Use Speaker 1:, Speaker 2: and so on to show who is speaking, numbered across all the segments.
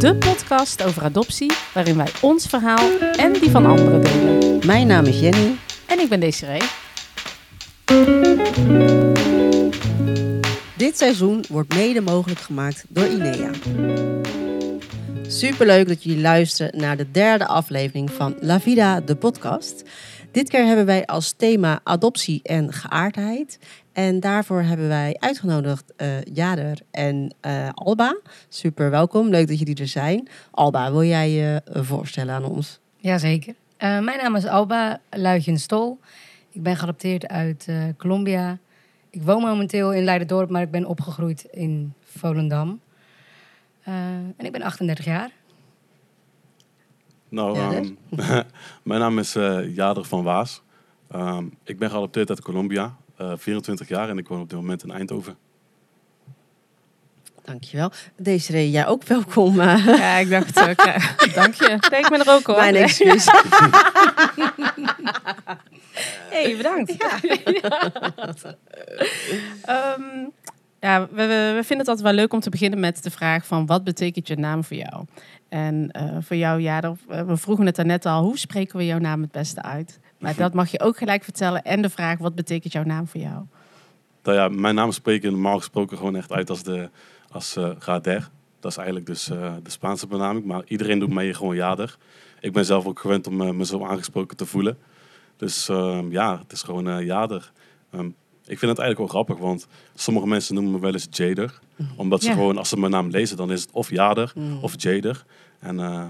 Speaker 1: De podcast over adoptie, waarin wij ons verhaal en die van anderen delen.
Speaker 2: Mijn naam is Jenny.
Speaker 1: En ik ben Desiree.
Speaker 2: Dit seizoen wordt mede mogelijk gemaakt door INEA. Superleuk dat jullie luisteren naar de derde aflevering van La Vida, de podcast. Dit keer hebben wij als thema adoptie en geaardheid. En daarvoor hebben wij uitgenodigd uh, Jader en uh, Alba. Super welkom, leuk dat jullie er zijn. Alba, wil jij je voorstellen aan ons?
Speaker 3: Jazeker. Uh, mijn naam is Alba Luitjen-Stol. Ik ben geadopteerd uit Colombia. Ik woon momenteel in Leiderdorp, maar ik ben opgegroeid in Volendam. en ik ben 38 jaar.
Speaker 4: Nou, um, mijn naam is uh, Jader van Waas. Um, ik ben geadopteerd uit Colombia, uh, 24 jaar en ik woon op dit moment in Eindhoven.
Speaker 2: Dankjewel. Desiree, jij ook welkom. Uh.
Speaker 1: Ja, ik dacht ook. dank je. Nee, ik ben er ook hoor.
Speaker 2: Mijn excuus.
Speaker 1: hey, bedankt. Ja. um, ja, we, vinden het altijd wel leuk om te beginnen met de vraag van wat betekent je naam voor jou? En uh, voor jou, ja, we vroegen het net al, hoe spreken we jouw naam het beste uit? Maar dat mag je ook gelijk vertellen. En de vraag, wat betekent jouw naam voor jou?
Speaker 4: Nou ja, mijn naam spreek ik normaal gesproken gewoon echt uit als, de, als uh. Dat is eigenlijk dus uh, de Spaanse benaming. Maar iedereen doet mij gewoon Jader. Ik ben zelf ook gewend om me zo aangesproken te voelen. Dus uh, ja, het is gewoon Jader. Um, ik vind het eigenlijk wel grappig, want sommige mensen noemen me wel eens Jader. Omdat ze ja. gewoon, als ze mijn naam lezen, dan is het of Jader mm. of Jader. En uh,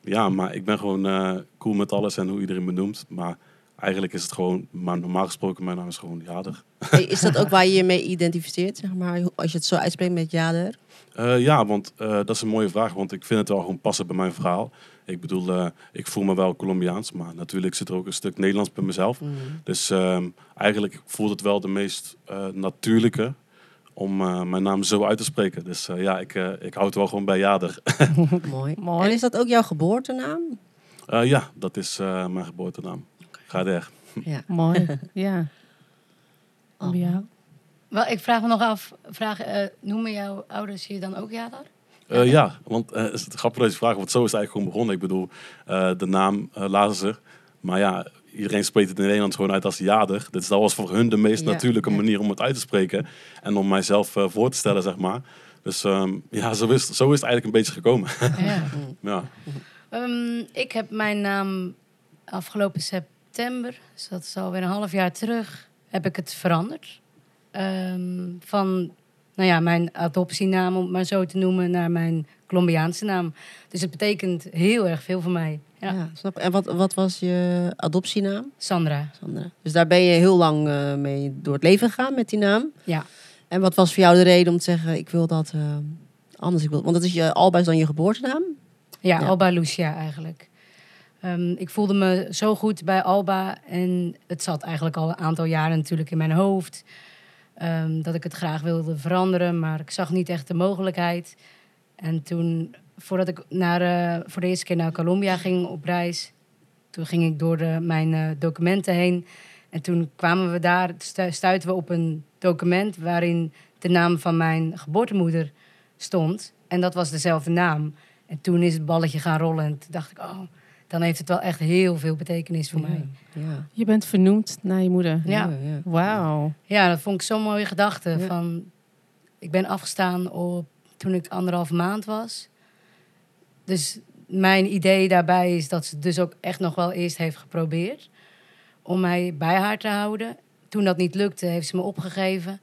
Speaker 4: ja, maar ik ben gewoon uh, cool met alles en hoe iedereen me noemt. Maar eigenlijk is het gewoon, maar normaal gesproken, mijn naam is gewoon Jader.
Speaker 2: Hey, is dat ook waar je je mee identificeert, zeg maar, als je het zo uitspreekt met Jader?
Speaker 4: Uh, ja, want dat is een mooie vraag, want ik vind het wel gewoon passen bij mijn verhaal. Ik bedoel, uh, ik voel me wel Colombiaans, maar natuurlijk zit er ook een stuk Nederlands bij mezelf. Mm. Dus uh, eigenlijk voelt het wel de meest uh, natuurlijke om mijn naam zo uit te spreken. Dus ja, ik, ik houd het wel gewoon bij Jader.
Speaker 2: Mooi. Mooi. En is dat ook jouw geboortenaam?
Speaker 4: ja, dat is mijn geboortenaam. Okay. Gader.
Speaker 1: Ja. Mooi, ja. Oh. Ja.
Speaker 3: Wel, ik vraag me nog af, vraag, noemen jouw ouders je dan ook Jader?
Speaker 4: Uh, ja, want uh, is het grappig deze vraag, want zo is het eigenlijk gewoon begonnen. Ik bedoel, uh, de naam uh, Lazer. Maar ja, iedereen spreekt het in Nederland gewoon uit als Jader. Dit dat was voor hun de meest ja, natuurlijke manier om het uit te spreken. En om mijzelf voor te stellen, zeg maar. Dus um, ja, zo is, zo is het eigenlijk een beetje gekomen. Ja. ja.
Speaker 3: Um, ik heb mijn naam afgelopen september, dus dat is alweer een half jaar terug, heb ik het veranderd. Um, van nou ja, mijn adoptienaam, om het maar zo te noemen, naar mijn Colombiaanse naam. Dus het betekent heel erg veel voor mij. Ja.
Speaker 2: ja snap. En wat, wat was je adoptienaam?
Speaker 3: Sandra.
Speaker 2: Sandra. Dus daar ben je heel lang uh, mee door het leven gegaan met die naam?
Speaker 3: Ja.
Speaker 2: En wat was voor jou de reden om te zeggen, ik wil dat uh, anders? Ik wil, want dat is je, Alba is dan je geboortenaam?
Speaker 3: Ja, ja. Alba Lucia eigenlijk. Um, ik voelde me zo goed bij Alba en het zat eigenlijk al een aantal jaren natuurlijk in mijn hoofd. Um, dat ik het graag wilde veranderen, maar ik zag niet echt de mogelijkheid. En toen, voordat ik naar, uh, voor de eerste keer naar Colombia ging op reis, toen ging ik door de, mijn uh, documenten heen. En toen kwamen we daar, stuiten we op een document waarin de naam van mijn geboortemoeder stond. En dat was dezelfde naam. En toen is het balletje gaan rollen. En toen dacht ik, oh, dan heeft het wel echt heel veel betekenis voor
Speaker 2: ja,
Speaker 3: mij.
Speaker 2: Ja.
Speaker 1: Je bent vernoemd naar je moeder.
Speaker 3: Ja.
Speaker 2: ja
Speaker 1: Wauw.
Speaker 3: Ja, dat vond ik zo'n mooie gedachte. Van, ik ben afgestaan op, toen ik anderhalf maand was. Dus mijn idee daarbij is dat ze dus ook echt nog wel eerst heeft geprobeerd om mij bij haar te houden. Toen dat niet lukte, heeft ze me opgegeven.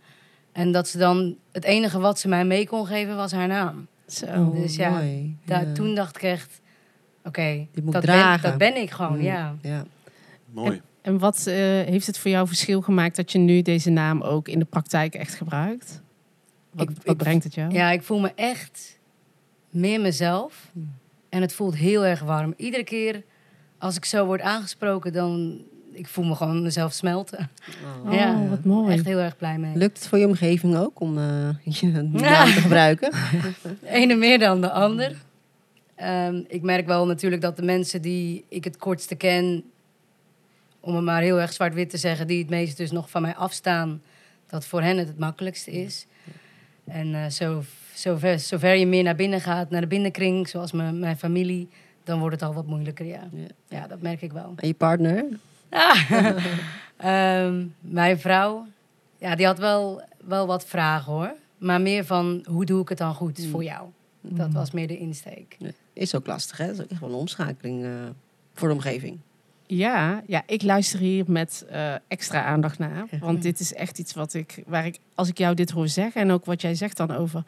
Speaker 3: En dat ze dan, het enige wat ze mij mee kon geven, was haar naam.
Speaker 2: Zo,
Speaker 3: dus ja,
Speaker 2: mooi.
Speaker 3: daar,
Speaker 2: ja.
Speaker 3: toen dacht ik echt, oké, okay, dat,
Speaker 2: dragen.
Speaker 3: ben, dat ben ik gewoon,
Speaker 2: Mm,
Speaker 3: ja.
Speaker 2: ja.
Speaker 4: Mooi.
Speaker 1: En, en wat uh, heeft het voor jou verschil gemaakt dat je nu deze naam ook in de praktijk echt gebruikt? Wat,
Speaker 3: Ik-
Speaker 1: wat
Speaker 3: ik-
Speaker 1: brengt het jou?
Speaker 3: Ja, ik voel me echt meer mezelf.
Speaker 2: Hmm.
Speaker 3: En het voelt heel erg warm. Iedere keer als ik zo word aangesproken, dan... Ik voel me gewoon mezelf smelten.
Speaker 1: Oh,
Speaker 3: ja.
Speaker 1: wat mooi.
Speaker 3: Echt heel erg blij mee.
Speaker 2: Lukt het voor je omgeving ook om uh, je naam te gebruiken?
Speaker 3: De ene meer dan de ander. Ehm, ik merk wel natuurlijk dat de mensen die ik het kortste ken... om het maar heel erg zwart-wit te zeggen... die het meest dus nog van mij afstaan... dat voor hen het het makkelijkste is. En eh, zo zover, zover je meer naar binnen gaat, naar de binnenkring, zoals mijn, mijn familie, dan wordt het al wat moeilijker, ja.
Speaker 2: Ja.
Speaker 3: Ja, dat merk ik wel.
Speaker 2: En je partner?
Speaker 3: Ah. Mijn vrouw, ja, die had wel, wel wat vragen hoor. Maar meer van, hoe doe ik het dan goed
Speaker 2: Mm.
Speaker 3: voor jou? Dat was meer de insteek.
Speaker 2: Is ook lastig, hè? Dat is ook echt wel een omschakeling eh, voor de omgeving.
Speaker 1: Ja, ja, ik luister hier met eh, extra aandacht naar. Want dit is echt iets wat ik, waar ik, als ik jou dit hoor zeggen en ook wat jij zegt dan over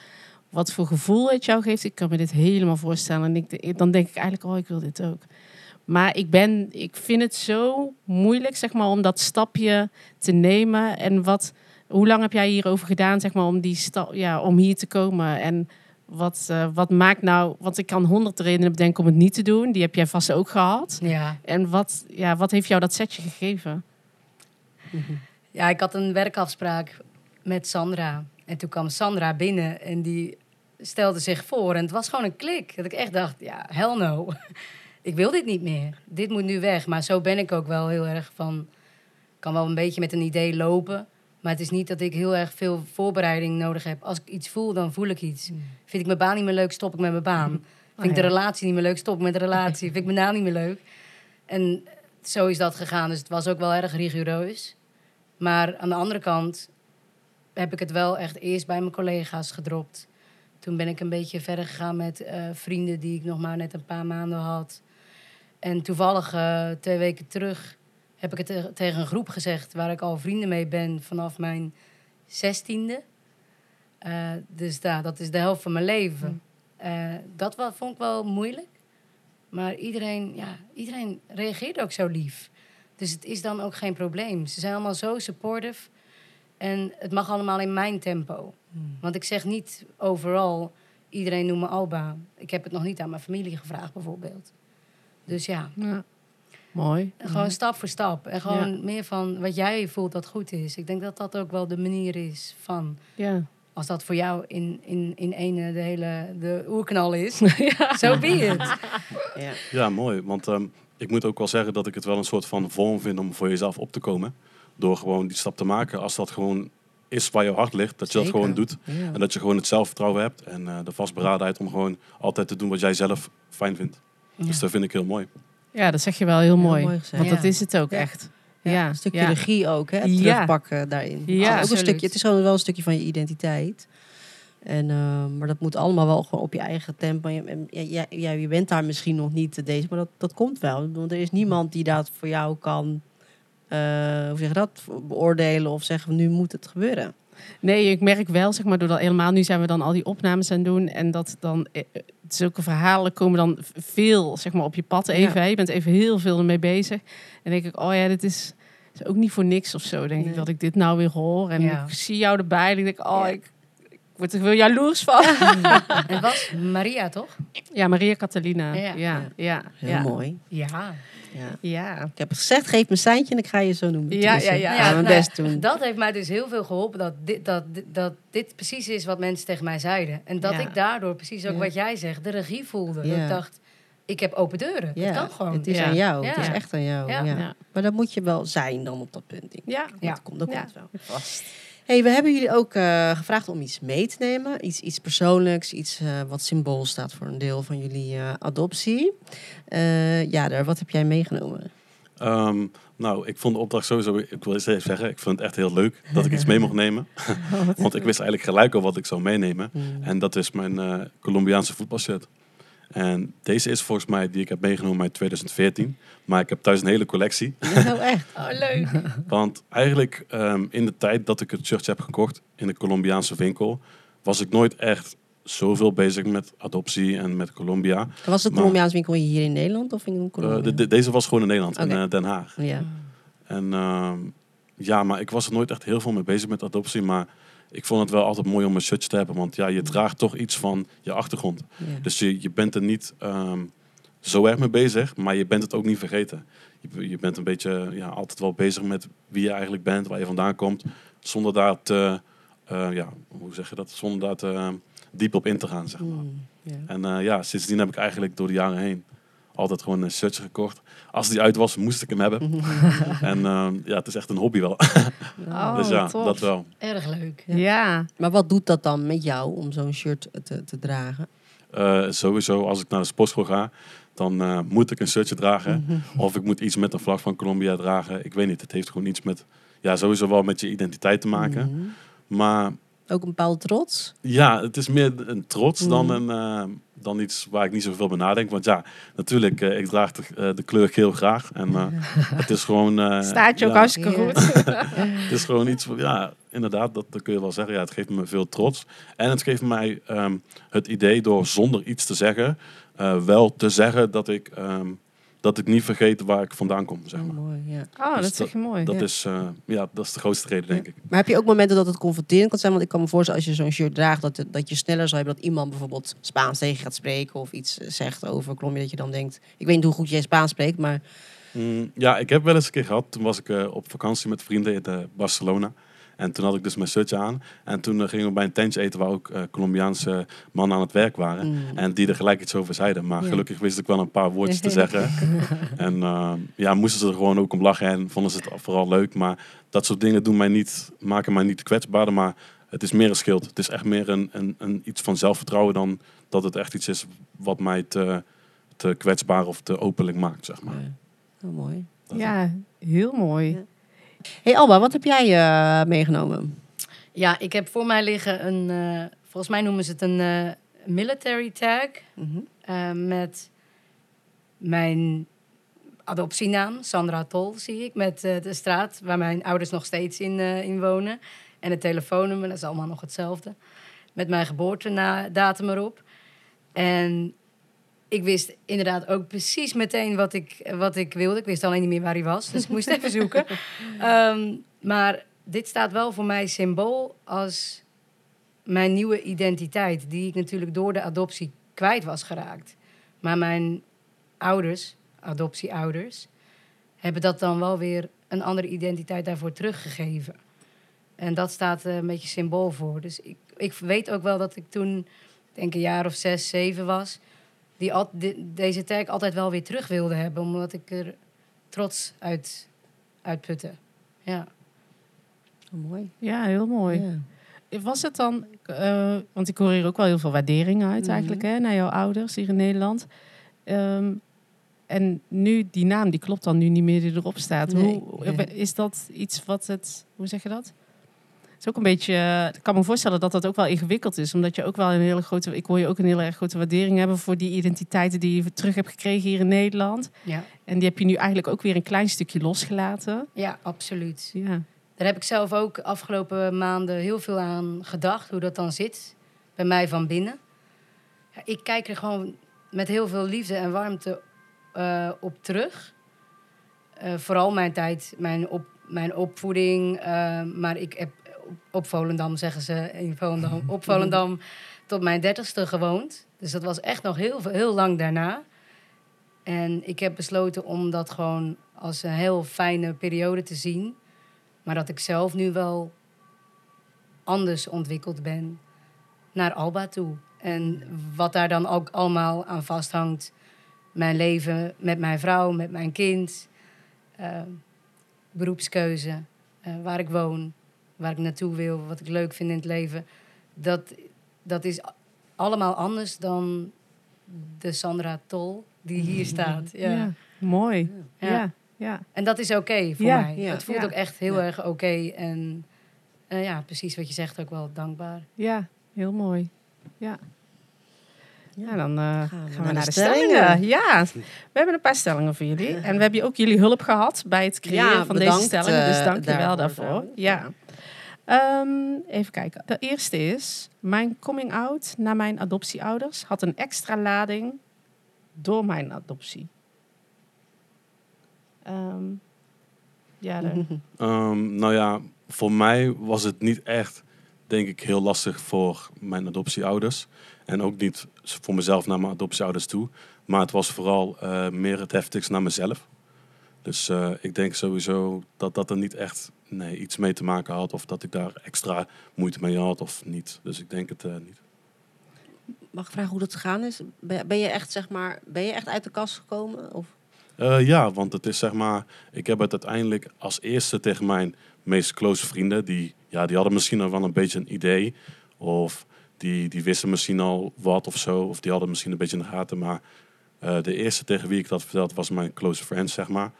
Speaker 1: wat voor gevoel het jou geeft, ik kan me dit helemaal voorstellen. En ik, dan denk ik eigenlijk, oh, ik wil dit ook. Maar ik, ben, ik vind het zo moeilijk, zeg maar, om dat stapje te nemen. En wat, hoe lang heb jij hierover gedaan, zeg maar, om, die stap, ja, om hier te komen? En wat, eh, wat maakt nou, want ik kan honderd redenen bedenken om het niet te doen. Die heb jij vast ook gehad.
Speaker 3: Ja.
Speaker 1: En wat, ja, wat heeft jou dat setje gegeven?
Speaker 3: ja, ik had een werkafspraak met Sandra. En toen kwam Sandra binnen en die stelde zich voor. En het was gewoon een klik. Dat ik echt dacht, ja, hell no. ik wil dit niet meer. Dit moet nu weg. Maar zo ben ik ook wel heel erg van... Ik kan wel een beetje met een idee lopen. Maar het is niet dat ik heel erg veel voorbereiding nodig heb. Als ik iets voel, dan voel ik iets. Vind ik mijn baan niet meer leuk, stop ik met mijn baan. Vind ik de
Speaker 1: ja.
Speaker 3: relatie niet meer leuk, stop ik met de relatie. Vind ik mijn naam niet meer leuk. En zo is dat gegaan. Dus het was ook wel erg rigoureus. Maar aan de andere kant heb ik het wel echt eerst bij mijn collega's gedropt. Toen ben ik een beetje verder gegaan met eh, vrienden die ik nog maar net een paar maanden had. En toevallig eh, twee weken terug heb ik het te- tegen een groep gezegd waar ik al vrienden mee ben vanaf mijn zestiende. Eh, dus daar, dat is de helft van mijn leven. Eh, dat wa- vond ik wel moeilijk. Maar iedereen, ja, iedereen reageerde ook zo lief. Dus het is dan ook geen probleem. Ze zijn allemaal zo supportive. En het mag allemaal in mijn tempo. Want ik zeg niet overal, iedereen noemt me Alba. Ik heb het nog niet aan mijn familie gevraagd bijvoorbeeld. Dus ja,
Speaker 1: Ja. Mooi.
Speaker 3: gewoon stap voor stap. En gewoon meer van wat jij voelt dat goed is. Ik denk dat dat ook wel de manier is van...
Speaker 1: Ja.
Speaker 3: Als dat voor jou in, in, in ene de hele de oerknal is, zo be it.
Speaker 2: Ja.
Speaker 4: Ja, mooi. Want ehm, ik moet ook wel zeggen dat ik het wel een soort van vorm vind om voor jezelf op te komen. Door gewoon die stap te maken. Als dat gewoon is waar je hart ligt, dat je dat gewoon doet.
Speaker 2: Ja.
Speaker 4: En dat je gewoon het zelfvertrouwen hebt en eh, de vastberadenheid om gewoon altijd te doen wat jij zelf fijn vindt. Dus dat vind ik heel mooi.
Speaker 1: Ja, dat zeg je wel heel mooi. Want dat is het ook echt.
Speaker 2: Ja, een stukje regie ook, hè? Terugpakken daarin.
Speaker 1: Ja,
Speaker 2: ook een stukje, het is gewoon wel een stukje van je identiteit. En, eh, maar dat moet allemaal wel gewoon op je eigen tempo. En ja, je bent daar misschien nog niet eh, deze, maar dat, dat komt wel. Want er is niemand die dat voor jou kan eh, hoe zeg je dat, beoordelen of zeggen nu moet het gebeuren.
Speaker 1: Nee, ik merk wel, zeg maar, doordat helemaal nu zijn we dan al die opnames aan het doen. En dat dan eh, eh, zulke verhalen komen dan veel, zeg maar, op je pad even.
Speaker 2: Ja.
Speaker 1: Je bent even heel veel ermee bezig. En denk ik, oh ja, dit is, is ook niet voor niks of zo. Denk
Speaker 2: Nee.
Speaker 1: ik dat ik dit nou weer hoor. En
Speaker 3: Ja.
Speaker 1: ik zie jou erbij. En ik denk, oh,
Speaker 2: Ja.
Speaker 1: ik word er wel jaloers van.
Speaker 3: Het was Maria, toch?
Speaker 1: Ja, Maria Catalina.
Speaker 3: Ja.
Speaker 1: Ja, ja.
Speaker 2: Heel
Speaker 1: ja.
Speaker 2: mooi.
Speaker 3: Ja.
Speaker 2: Ja.
Speaker 1: Ja.
Speaker 2: Ik heb gezegd, geef me een seintje en ik ga je zo noemen.
Speaker 1: Ja, ja, ja.
Speaker 2: mijn
Speaker 3: nou,
Speaker 2: best doen.
Speaker 3: Dat heeft mij dus heel veel geholpen. Dat dit, dat, dat dit precies is wat mensen tegen mij zeiden. En dat
Speaker 1: Ja.
Speaker 3: ik daardoor, precies ook
Speaker 2: Ja.
Speaker 3: wat jij zegt, de regie voelde.
Speaker 2: Ja.
Speaker 3: Dat ik dacht, ik heb open deuren.
Speaker 2: ja,
Speaker 3: Het kan gewoon.
Speaker 2: Het is
Speaker 1: Ja.
Speaker 2: aan jou. Het is echt aan jou. Ja.
Speaker 3: Ja.
Speaker 1: Ja.
Speaker 2: Maar dat moet je wel zijn dan op dat punt. denk ik.
Speaker 1: Ja.
Speaker 3: Ja.
Speaker 2: Dat komt, dat
Speaker 1: Ja.
Speaker 2: komt wel.
Speaker 1: Vast.
Speaker 2: Hey, we hebben jullie ook eh, gevraagd om iets mee te nemen. Iets, iets persoonlijks, iets eh, wat symbool staat voor een deel van jullie eh, adoptie. Ja, daar, wat heb jij meegenomen?
Speaker 4: Ehm, nou, ik vond de opdracht sowieso, ik wil eens even zeggen, ik vond het echt heel leuk dat ik iets mee mocht nemen. Want ik wist eigenlijk gelijk al wat ik zou meenemen.
Speaker 2: Hmm.
Speaker 4: En dat is mijn Colombiaanse voetbalshirt. En deze is volgens mij die ik heb meegenomen uit 2014. Maar ik heb thuis een hele collectie.
Speaker 2: Nou echt.
Speaker 3: Oh, leuk.
Speaker 4: Want eigenlijk ehm, in de tijd dat ik het shirtje heb gekocht in de Colombiaanse winkel, was ik nooit echt zoveel bezig met adoptie en met Colombia.
Speaker 2: Was het
Speaker 4: Maar-
Speaker 2: Colombiaans winkel hier in Nederland of in
Speaker 4: Eh,
Speaker 2: Colombia?
Speaker 4: de- de- deze was gewoon in Nederland, in eh, Den Haag.
Speaker 2: ja.
Speaker 4: En ehm, ja, maar ik was er nooit echt heel veel mee bezig met adoptie. Maar ik vond het wel altijd mooi om een shirtje te hebben. Want ja, je draagt toch iets van je achtergrond.
Speaker 2: ja.
Speaker 4: Dus je, je bent er niet ehm, zo erg mee bezig, maar je bent het ook niet vergeten. Je, je bent een beetje ja, altijd wel bezig met wie je eigenlijk bent, waar je vandaan komt. Zonder daar te, eh, ja, hoe zeg je dat? Zonder daar te, eh, diep op in te gaan, zeg maar.
Speaker 2: Ja.
Speaker 4: En eh, ja, sindsdien heb ik eigenlijk door de jaren heen altijd gewoon een shirtje gekocht. Als die uit was, moest ik hem hebben. en ehm, ja, het is echt een hobby wel.
Speaker 1: Oh,
Speaker 4: dus ja,
Speaker 1: tof.
Speaker 4: dat wel.
Speaker 3: Erg leuk.
Speaker 1: Ja.
Speaker 2: Maar wat doet dat dan met jou om zo'n shirt te, te dragen?
Speaker 4: Eh, sowieso, als ik naar de sportschool ga, dan eh, moet ik een shirtje dragen. Of ik moet iets met een vlag van Colombia dragen. Ik weet niet, het heeft gewoon iets met, ja, sowieso wel met je identiteit te maken.
Speaker 2: Mhm.
Speaker 4: Maar
Speaker 2: Ook een bepaalde trots?
Speaker 4: ja, het is meer een trots dan,
Speaker 2: Mhm.
Speaker 4: een, eh, dan iets waar ik niet zoveel bij nadenk. Want ja, natuurlijk, eh, ik draag de, eh, de kleur geel graag. En eh, het is gewoon... eh,
Speaker 1: Staat je ook
Speaker 4: ja,
Speaker 1: hartstikke goed.
Speaker 4: Het is gewoon iets van, ja, inderdaad, dat, dat kun je wel zeggen. Ja, het geeft me veel trots. En het geeft mij ehm, het idee door zonder iets te zeggen, eh, wel te zeggen dat ik, ehm, dat ik niet vergeet waar ik vandaan kom, zeg
Speaker 2: Oh,
Speaker 4: maar.
Speaker 2: mooi, ja.
Speaker 1: Oh,
Speaker 4: Dus
Speaker 1: dat zeg je mooi.
Speaker 4: Dat,
Speaker 2: Ja.
Speaker 4: is, eh, ja, dat is de grootste reden, denk ik.
Speaker 2: Maar heb je ook momenten dat het confronterend kan zijn? Want ik kan me voorstellen als je zo'n shirt draagt, dat, dat je sneller zal hebben dat iemand bijvoorbeeld Spaans tegen gaat spreken of iets zegt over Colombia. Dat je dan denkt, ik weet niet hoe goed jij Spaans spreekt, maar
Speaker 4: Mm, ja, ik heb wel eens een keer gehad. Toen was ik eh, op vakantie met vrienden in eh, Barcelona. En toen had ik dus mijn shirtje aan. En toen eh, gingen we bij een tentje eten waar ook eh, Colombiaanse mannen aan het werk waren.
Speaker 2: Mm.
Speaker 4: En die er gelijk iets over zeiden. Maar
Speaker 2: Ja.
Speaker 4: gelukkig wist ik wel een paar woordjes te zeggen. en eh, ja, moesten ze er gewoon ook om lachen. En vonden ze het vooral leuk. Maar dat soort dingen doen mij niet, maken mij niet kwetsbaarder. Maar het is meer een schild. Het is echt meer een, een, een iets van zelfvertrouwen dan dat het echt iets is wat mij te, te kwetsbaar of te openlijk maakt, zeg maar.
Speaker 2: Ja. Oh, mooi.
Speaker 4: Dat-
Speaker 1: Ja, heel mooi.
Speaker 2: Ja. Hey Alba, wat heb jij eh, meegenomen?
Speaker 3: Ja, ik heb voor mij liggen een, eh, volgens mij noemen ze het een eh, military tag.
Speaker 2: Mhm.
Speaker 3: met mijn adoptienaam, Sandra Tol, zie ik. Met de straat waar mijn ouders nog steeds in, in wonen. En het telefoonnummer, dat is allemaal nog hetzelfde. Met mijn geboortedatum erop. En ik wist inderdaad ook precies meteen wat ik, wat ik wilde. Ik wist alleen niet meer waar hij was, dus ik moest even zoeken. Ehm, maar dit staat wel voor mij symbool als mijn nieuwe identiteit, die ik natuurlijk door de adoptie kwijt was geraakt. Maar mijn ouders, adoptieouders, hebben dat dan wel weer een andere identiteit daarvoor teruggegeven. En dat staat eh, een beetje symbool voor. Dus ik, ik weet ook wel dat ik toen, ik denk een jaar of zes, zeven was, die al, de- deze tag altijd wel weer terug wilde hebben, omdat ik er trots uit, uit putte. Ja.
Speaker 2: Oh, mooi.
Speaker 1: Ja, heel mooi.
Speaker 2: Ja.
Speaker 1: Was het dan, eh, want ik hoor hier ook wel heel veel waardering uit
Speaker 2: Mhm.
Speaker 1: eigenlijk, hè, naar jouw ouders hier in Nederland. Ehm, en nu, die naam, die klopt dan nu niet meer die erop staat.
Speaker 2: Nee.
Speaker 1: Hoe, is dat iets wat het, hoe zeg je dat? Het is ook een beetje, ik kan me voorstellen dat dat ook wel ingewikkeld is. Omdat je ook wel een hele grote, ik hoor je ook een heel erg grote waardering hebben voor die identiteiten die je terug hebt gekregen hier in Nederland.
Speaker 3: Ja.
Speaker 1: En die heb je nu eigenlijk ook weer een klein stukje losgelaten.
Speaker 3: ja, absoluut.
Speaker 1: Ja.
Speaker 3: Daar heb ik zelf ook afgelopen maanden heel veel aan gedacht, hoe dat dan zit bij mij van binnen. Ja, ik kijk er gewoon met heel veel liefde en warmte eh, op terug. Eh, vooral mijn tijd, mijn, op, mijn opvoeding. eh, maar ik heb op, Volendam, zeggen ze in Volendam, op Volendam tot mijn dertigste gewoond. Dus dat was echt nog heel, heel lang daarna. En ik heb besloten om dat gewoon als een heel fijne periode te zien. Maar dat ik zelf nu wel anders ontwikkeld ben naar Alba toe. En wat daar dan ook allemaal aan vasthangt. Mijn leven met mijn vrouw, met mijn kind. eh, beroepskeuze, eh, waar ik woon, waar ik naartoe wil, wat ik leuk vind in het leven. Dat, dat is allemaal anders dan de Sandra Tol die hier staat. Ja.
Speaker 1: Ja, mooi.
Speaker 3: Ja.
Speaker 1: Ja, ja.
Speaker 3: En dat is oké voor
Speaker 1: Ja,
Speaker 3: mij.
Speaker 2: ja.
Speaker 3: Het voelt
Speaker 1: Ja.
Speaker 3: ook echt heel
Speaker 2: Ja.
Speaker 3: erg oké. En eh, ja, precies wat je zegt, ook wel dankbaar.
Speaker 1: Ja, heel mooi. Ja. Ja, dan eh, gaan, we naar,
Speaker 2: naar de
Speaker 1: de
Speaker 2: stellingen.
Speaker 1: stellingen. Ja, we hebben een paar stellingen voor jullie. En we hebben ook jullie hulp gehad bij het creëren
Speaker 2: Ja,
Speaker 1: van
Speaker 2: bedankt,
Speaker 1: deze stellingen. Dus
Speaker 2: eh,
Speaker 1: dank je wel
Speaker 2: daarvoor.
Speaker 1: Ja. Ehm, even kijken. De eerste is... Mijn coming out naar mijn adoptieouders had een extra lading door mijn adoptie. Ehm, ja,
Speaker 4: Ehm, nou ja, voor mij was het niet echt, denk ik, heel lastig voor mijn adoptieouders. En ook niet voor mezelf naar mijn adoptieouders toe. Maar het was vooral eh, meer het heftigst naar mezelf. Dus eh, ik denk sowieso dat dat er niet echt nee, iets mee te maken had. Of dat ik daar extra moeite mee had of niet. Dus ik denk het eh, niet.
Speaker 2: Mag ik vragen hoe dat gegaan is? Ben ben je echt, zeg maar, ben je echt uit de kast gekomen? Of?
Speaker 4: Eh, ja, want het is zeg maar, ik heb het uiteindelijk als eerste tegen mijn meest close vrienden, die, ja, die hadden misschien al wel een beetje een idee, of die, die wisten misschien al wat of zo, of die hadden misschien een beetje in de gaten, maar eh, de eerste tegen wie ik dat vertelde was mijn close friend, zeg maar.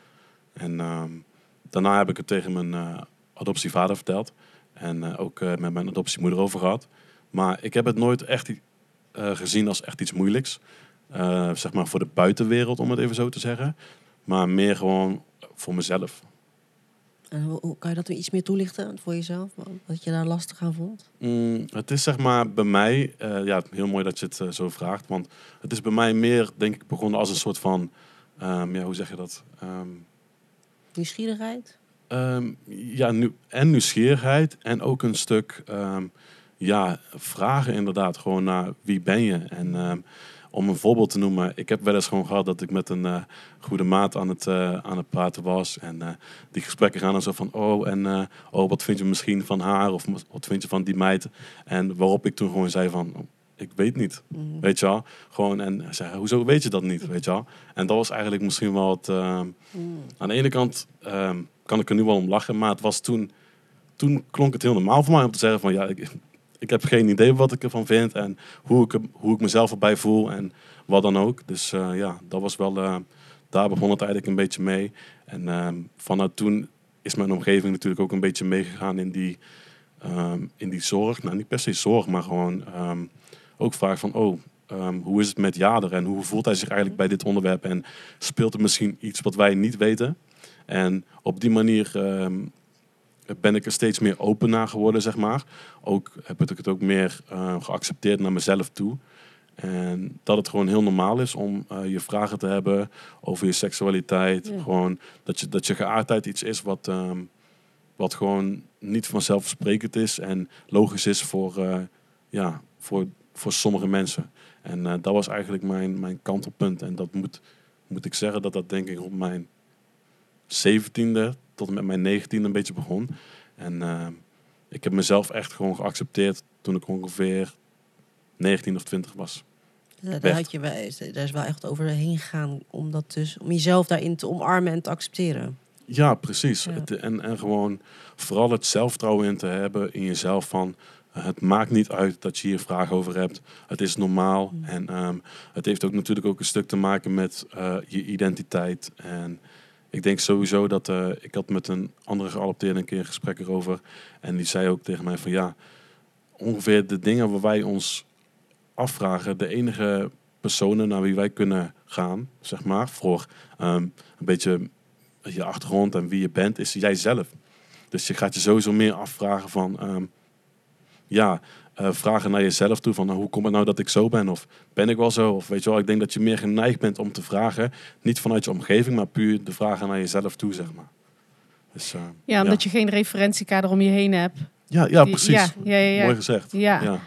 Speaker 4: En ehm, daarna heb ik het tegen mijn eh, adoptievader verteld en eh, ook eh, met mijn adoptiemoeder over gehad. Maar ik heb het nooit echt gezien als echt iets moeilijks. Zeg maar voor de buitenwereld, om het even zo te zeggen. Maar meer gewoon voor mezelf.
Speaker 2: En hoe, kan je dat weer iets meer toelichten voor jezelf? Wat- je daar lastig aan vond?
Speaker 4: Mm, het is zeg maar bij mij, ja, heel mooi dat je het zo vraagt. Want het is bij mij meer, denk ik, begonnen als een soort van, ehm, ja, hoe zeg je dat? Ehm,
Speaker 2: Nieuwsgierigheid?
Speaker 4: Ehm, ja, nu, en nieuwsgierigheid en ook een stuk ehm, ja, vragen inderdaad gewoon naar wie ben je. En ehm, om een voorbeeld te noemen, ik heb wel eens gewoon gehad dat ik met een eh, goede maat aan het, eh, aan het praten was. En eh, die gesprekken gaan dan zo van, oh, en oh, wat vind je misschien van haar of wat vind je van die meid? En waarop ik toen gewoon zei van, ik weet niet.
Speaker 2: Mm.
Speaker 4: Weet je wel? Gewoon, en hij zei, hoezo weet je dat niet? Weet je wel? En dat was eigenlijk misschien wel het... ehm,
Speaker 2: Mm.
Speaker 4: aan de ene kant ehm, kan ik er nu wel om lachen, maar het was toen, toen klonk het heel normaal voor mij om te zeggen van ja, ik, ik heb geen idee wat ik ervan vind en hoe ik, hoe ik mezelf erbij voel en wat dan ook. Dus eh, ja, dat was wel, eh, daar begon het eigenlijk een beetje mee. En ehm, vanuit toen is mijn omgeving natuurlijk ook een beetje meegegaan in die, in die zorg. Nou, niet per se zorg, maar gewoon ook vraag van oh, ehm, hoe is het met Jader en hoe voelt hij zich eigenlijk bij dit onderwerp en speelt er misschien iets wat wij niet weten? En op die manier ehm, ben ik er steeds meer open naar geworden, zeg maar. Ook heb ik het ook meer eh, geaccepteerd naar mezelf toe. En dat het gewoon heel normaal is om eh, je vragen te hebben over je seksualiteit.
Speaker 2: Ja.
Speaker 4: Gewoon dat je, dat je geaardheid iets is wat, ehm, wat gewoon niet vanzelfsprekend is en logisch is voor, eh, ja, voor, voor sommige mensen. En eh, dat was eigenlijk mijn, mijn kantelpunt. En dat moet, moet ik zeggen dat dat denk ik op mijn 17e tot en met mijn 19e een beetje begon. En eh, ik heb mezelf echt gewoon geaccepteerd toen ik ongeveer 19 of 20 was.
Speaker 2: Daar, had je wel, daar is wel echt overheen gegaan om, dat dus, om jezelf daarin te omarmen en te accepteren.
Speaker 4: Ja, precies.
Speaker 2: Ja.
Speaker 4: Het, en, en gewoon vooral het zelfvertrouwen in te hebben in jezelf van... het maakt niet uit dat je hier vragen over hebt. Het is normaal.
Speaker 2: Mm.
Speaker 4: En ehm, het heeft ook natuurlijk ook een stuk te maken met eh, je identiteit. En ik denk sowieso dat... eh, ik had met een andere geadopteerde een keer een gesprek erover. En die zei ook tegen mij van ja... Ongeveer de dingen waar wij ons afvragen... De enige personen naar wie wij kunnen gaan, zeg maar... Voor ehm, een beetje je achtergrond en wie je bent, is jijzelf. Dus je gaat je sowieso meer afvragen van, ehm, ja, eh, vragen naar jezelf toe van, nou, hoe komt het nou dat ik zo ben? Of ben ik wel zo? Of weet je wel, ik denk dat je meer geneigd bent om te vragen, niet vanuit je omgeving, maar puur de vragen naar jezelf toe, zeg maar. Dus, eh,
Speaker 1: Ja, omdat je geen referentiekader om je heen hebt.
Speaker 4: ja, ja, precies.
Speaker 1: Ja, ja, ja, ja.
Speaker 4: Mooi gezegd.
Speaker 1: Ja.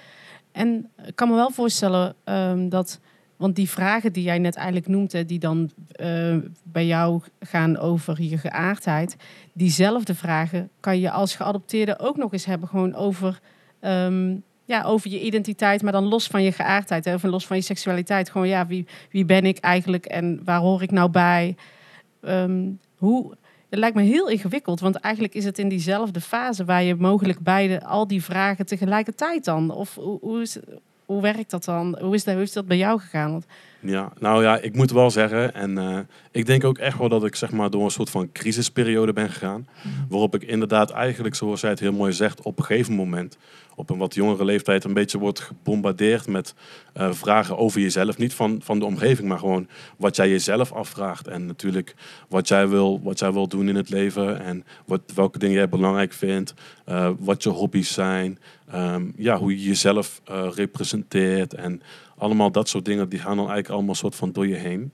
Speaker 1: En ik kan me wel voorstellen ehm, dat, want die vragen die jij net eigenlijk noemt, hè, die dan eh, bij jou gaan over je geaardheid, diezelfde vragen kan je als geadopteerde ook nog eens hebben, gewoon over, ehm, ja, over je identiteit, maar dan los van je geaardheid, hè, of los van je seksualiteit. Gewoon, ja, wie, wie ben ik eigenlijk en waar hoor ik nou bij? Ehm, hoe, het lijkt me heel ingewikkeld, want eigenlijk is het in diezelfde fase waar je mogelijk beide al die vragen tegelijkertijd dan. Of hoe, hoe, is, hoe werkt dat dan? Hoe is dat, hoe is dat bij jou gegaan?
Speaker 4: Ja, nou ja, ik moet wel zeggen, en eh, ik denk ook echt wel dat ik zeg maar door een soort van crisisperiode ben gegaan. Waarop ik inderdaad eigenlijk, zoals zij het heel mooi zegt, op een gegeven moment, op een wat jongere leeftijd, een beetje wordt gebombardeerd met eh, vragen over jezelf. Niet van, van de omgeving, maar gewoon wat jij jezelf afvraagt. En natuurlijk wat jij wil, wat jij wil doen in het leven en wat, welke dingen jij belangrijk vindt, eh, wat je hobby's zijn, ehm, ja, hoe je jezelf eh, representeert en allemaal dat soort dingen, die gaan dan eigenlijk allemaal soort van door je heen.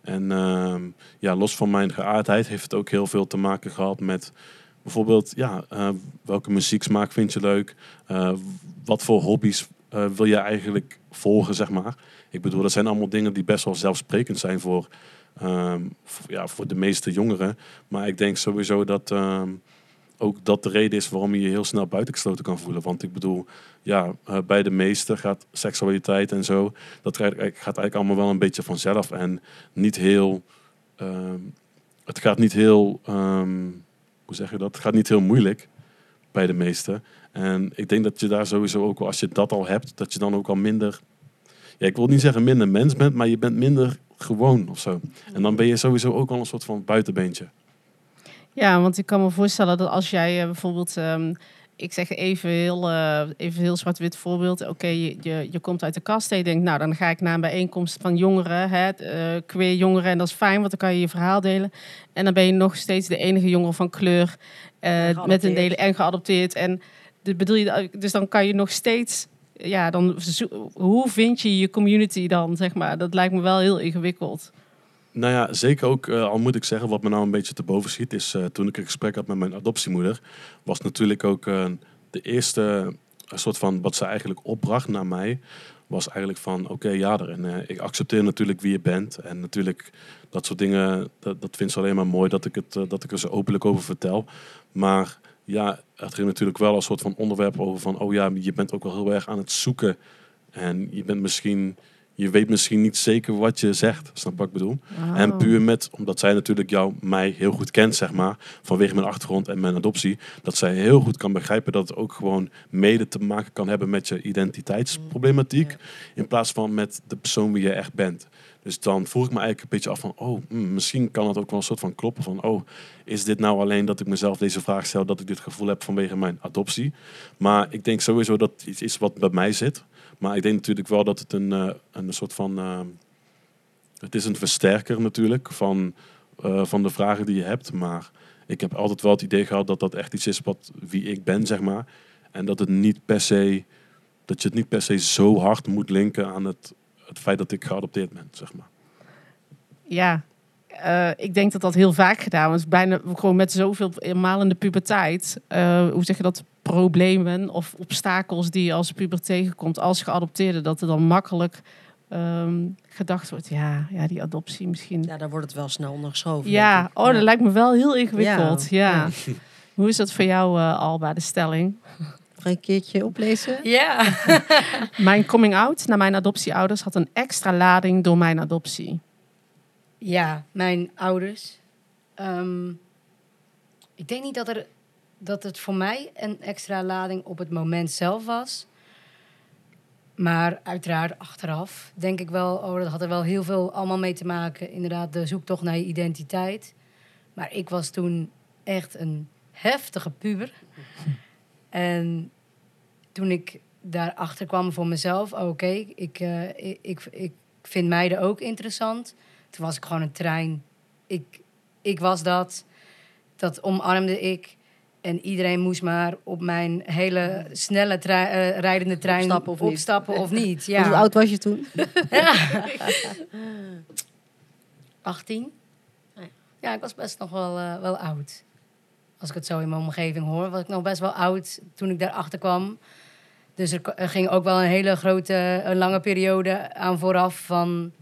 Speaker 4: En ehm, ja, los van mijn geaardheid heeft het ook heel veel te maken gehad met bijvoorbeeld, ja, eh, welke muzieksmaak vind je leuk? Eh, wat voor hobby's wil je eigenlijk volgen, zeg maar? Ik bedoel, dat zijn allemaal dingen die best wel zelfsprekend zijn voor, ehm, voor, ja, voor de meeste jongeren. Maar ik denk sowieso dat ook dat de reden is waarom je je heel snel buitengesloten kan voelen. Want ik bedoel, ja, eh, bij de meesten gaat seksualiteit en zo, dat gaat, eigenlijk allemaal wel een beetje vanzelf. En niet heel, ehm, het gaat niet heel, ehm, hoe zeg je dat? Het gaat niet heel moeilijk bij de meesten. En ik denk dat je daar sowieso ook, als je dat al hebt, dat je dan ook al minder, ja, ik wil niet zeggen minder mens bent, maar je bent minder gewoon of zo. En dan ben je sowieso ook al een soort van buitenbeentje.
Speaker 1: Ja, want ik kan me voorstellen dat als jij eh, bijvoorbeeld, ehm, ik zeg even heel, eh, even heel zwart-wit voorbeeld. Oké, je, je, je komt uit de kast en je denkt, nou dan ga ik naar een bijeenkomst van jongeren, hè, uh, queer jongeren. En dat is fijn, want dan kan je je verhaal delen. En dan ben je nog steeds de enige jongere van kleur met een delen en geadopteerd. En de, bedoel je, dus dan kan je nog steeds ja, dan, hoe vind je je community dan, zeg maar? Dat lijkt me wel heel ingewikkeld.
Speaker 4: Nou ja, zeker ook, uh, al moet ik zeggen, wat me nou een beetje te boven schiet, is uh, toen ik een gesprek had met mijn adoptiemoeder, was natuurlijk ook uh, de eerste soort van wat ze eigenlijk opbracht naar mij, was eigenlijk van, oké, okay, ja, en ik accepteer natuurlijk wie je bent. En natuurlijk, dat soort dingen, dat, dat vindt ze alleen maar mooi dat ik, het, dat ik er zo openlijk over vertel. Maar ja, het ging natuurlijk wel een soort van onderwerp over van, oh ja, je bent ook wel heel erg aan het zoeken. En je bent misschien je weet misschien niet zeker wat je zegt. Snap wat ik bedoel? En puur met, omdat zij natuurlijk jou, mij heel goed kent, zeg maar, vanwege mijn achtergrond en mijn adoptie, dat zij heel goed kan begrijpen dat het ook gewoon mede te maken kan hebben met je identiteitsproblematiek, in plaats van met de persoon wie je echt bent. Dus dan vroeg ik me eigenlijk een beetje af van, oh, hmm, misschien kan het ook wel een soort van kloppen van, oh, is dit nou alleen dat ik mezelf deze vraag stel, dat ik dit gevoel heb vanwege mijn adoptie? Maar ik denk sowieso dat het iets is wat bij mij zit. Maar ik denk natuurlijk wel dat het een, uh, een soort van. Uh, het is een versterker natuurlijk van, uh, van de vragen die je hebt. Maar ik heb altijd wel het idee gehad dat dat echt iets is wat wie ik ben, zeg maar. En dat het niet per se. Dat je het niet per se zo hard moet linken aan het, het feit dat ik geadopteerd ben, zeg maar.
Speaker 1: Ja, uh, ik denk dat dat heel vaak gedaan wordt. Bijna gewoon met zoveel malende puberteit. Uh, hoe zeg je dat? Problemen of obstakels die je als puber tegenkomt als geadopteerde. Dat er dan makkelijk um, gedacht wordt. Ja, ja, die adoptie misschien.
Speaker 2: Ja, daar wordt het wel snel ondergeschoven.
Speaker 1: Ja, oh, dat lijkt me wel heel ingewikkeld. Ja. ja. hoe is dat voor jou, uh, Alba, de stelling?
Speaker 2: Een keertje oplezen?
Speaker 3: Ja.
Speaker 1: mijn coming out naar mijn adoptieouders had een extra lading door mijn adoptie.
Speaker 3: Ja, mijn ouders. Um, ik denk niet dat, er, dat het voor mij een extra lading op het moment zelf was. Maar uiteraard achteraf denk ik wel, oh, dat had er wel heel veel allemaal mee te maken. Inderdaad, de zoektocht naar je identiteit. Maar ik was toen echt een heftige puber. en toen ik daarachter kwam voor mezelf, oh, oké, ik, uh, ik, ik, ik vind meiden ook interessant toen was ik gewoon een trein. Ik, ik was dat. Dat omarmde ik. En iedereen moest maar op mijn hele snelle uh, rijdende trein
Speaker 2: opstappen of niet.
Speaker 3: Opstappen of niet. Ja.
Speaker 2: Hoe oud was je toen?
Speaker 3: ja. 18. Ja, ik was best nog wel, uh, wel oud. Als ik het zo in mijn omgeving hoor, was ik nog best wel oud toen ik daarachter kwam. Dus er, er ging ook wel een hele grote, een lange periode aan vooraf van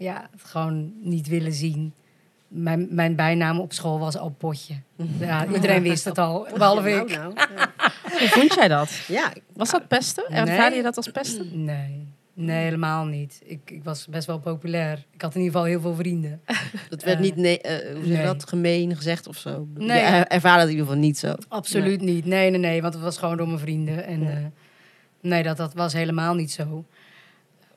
Speaker 3: ja, het gewoon niet willen zien. Mijn, mijn bijnaam op school was al Potje. Ja, iedereen wist het al, behalve nou, ik. Nou,
Speaker 1: ja. Hoe vond jij dat?
Speaker 2: Ja.
Speaker 1: Was dat pesten? Ervaarde je dat als pesten?
Speaker 3: Nee. Nee, helemaal niet. Ik, ik was best wel populair. Ik had in ieder geval heel veel vrienden.
Speaker 2: Dat werd uh, niet nee, uh, hoe nee. dat gemeen gezegd of zo? Nee. Je ervaarde het in ieder geval niet zo?
Speaker 3: Absoluut nee. niet. Nee, nee, nee. Want het was gewoon door mijn vrienden. En ja. uh, nee, dat, dat was helemaal niet zo.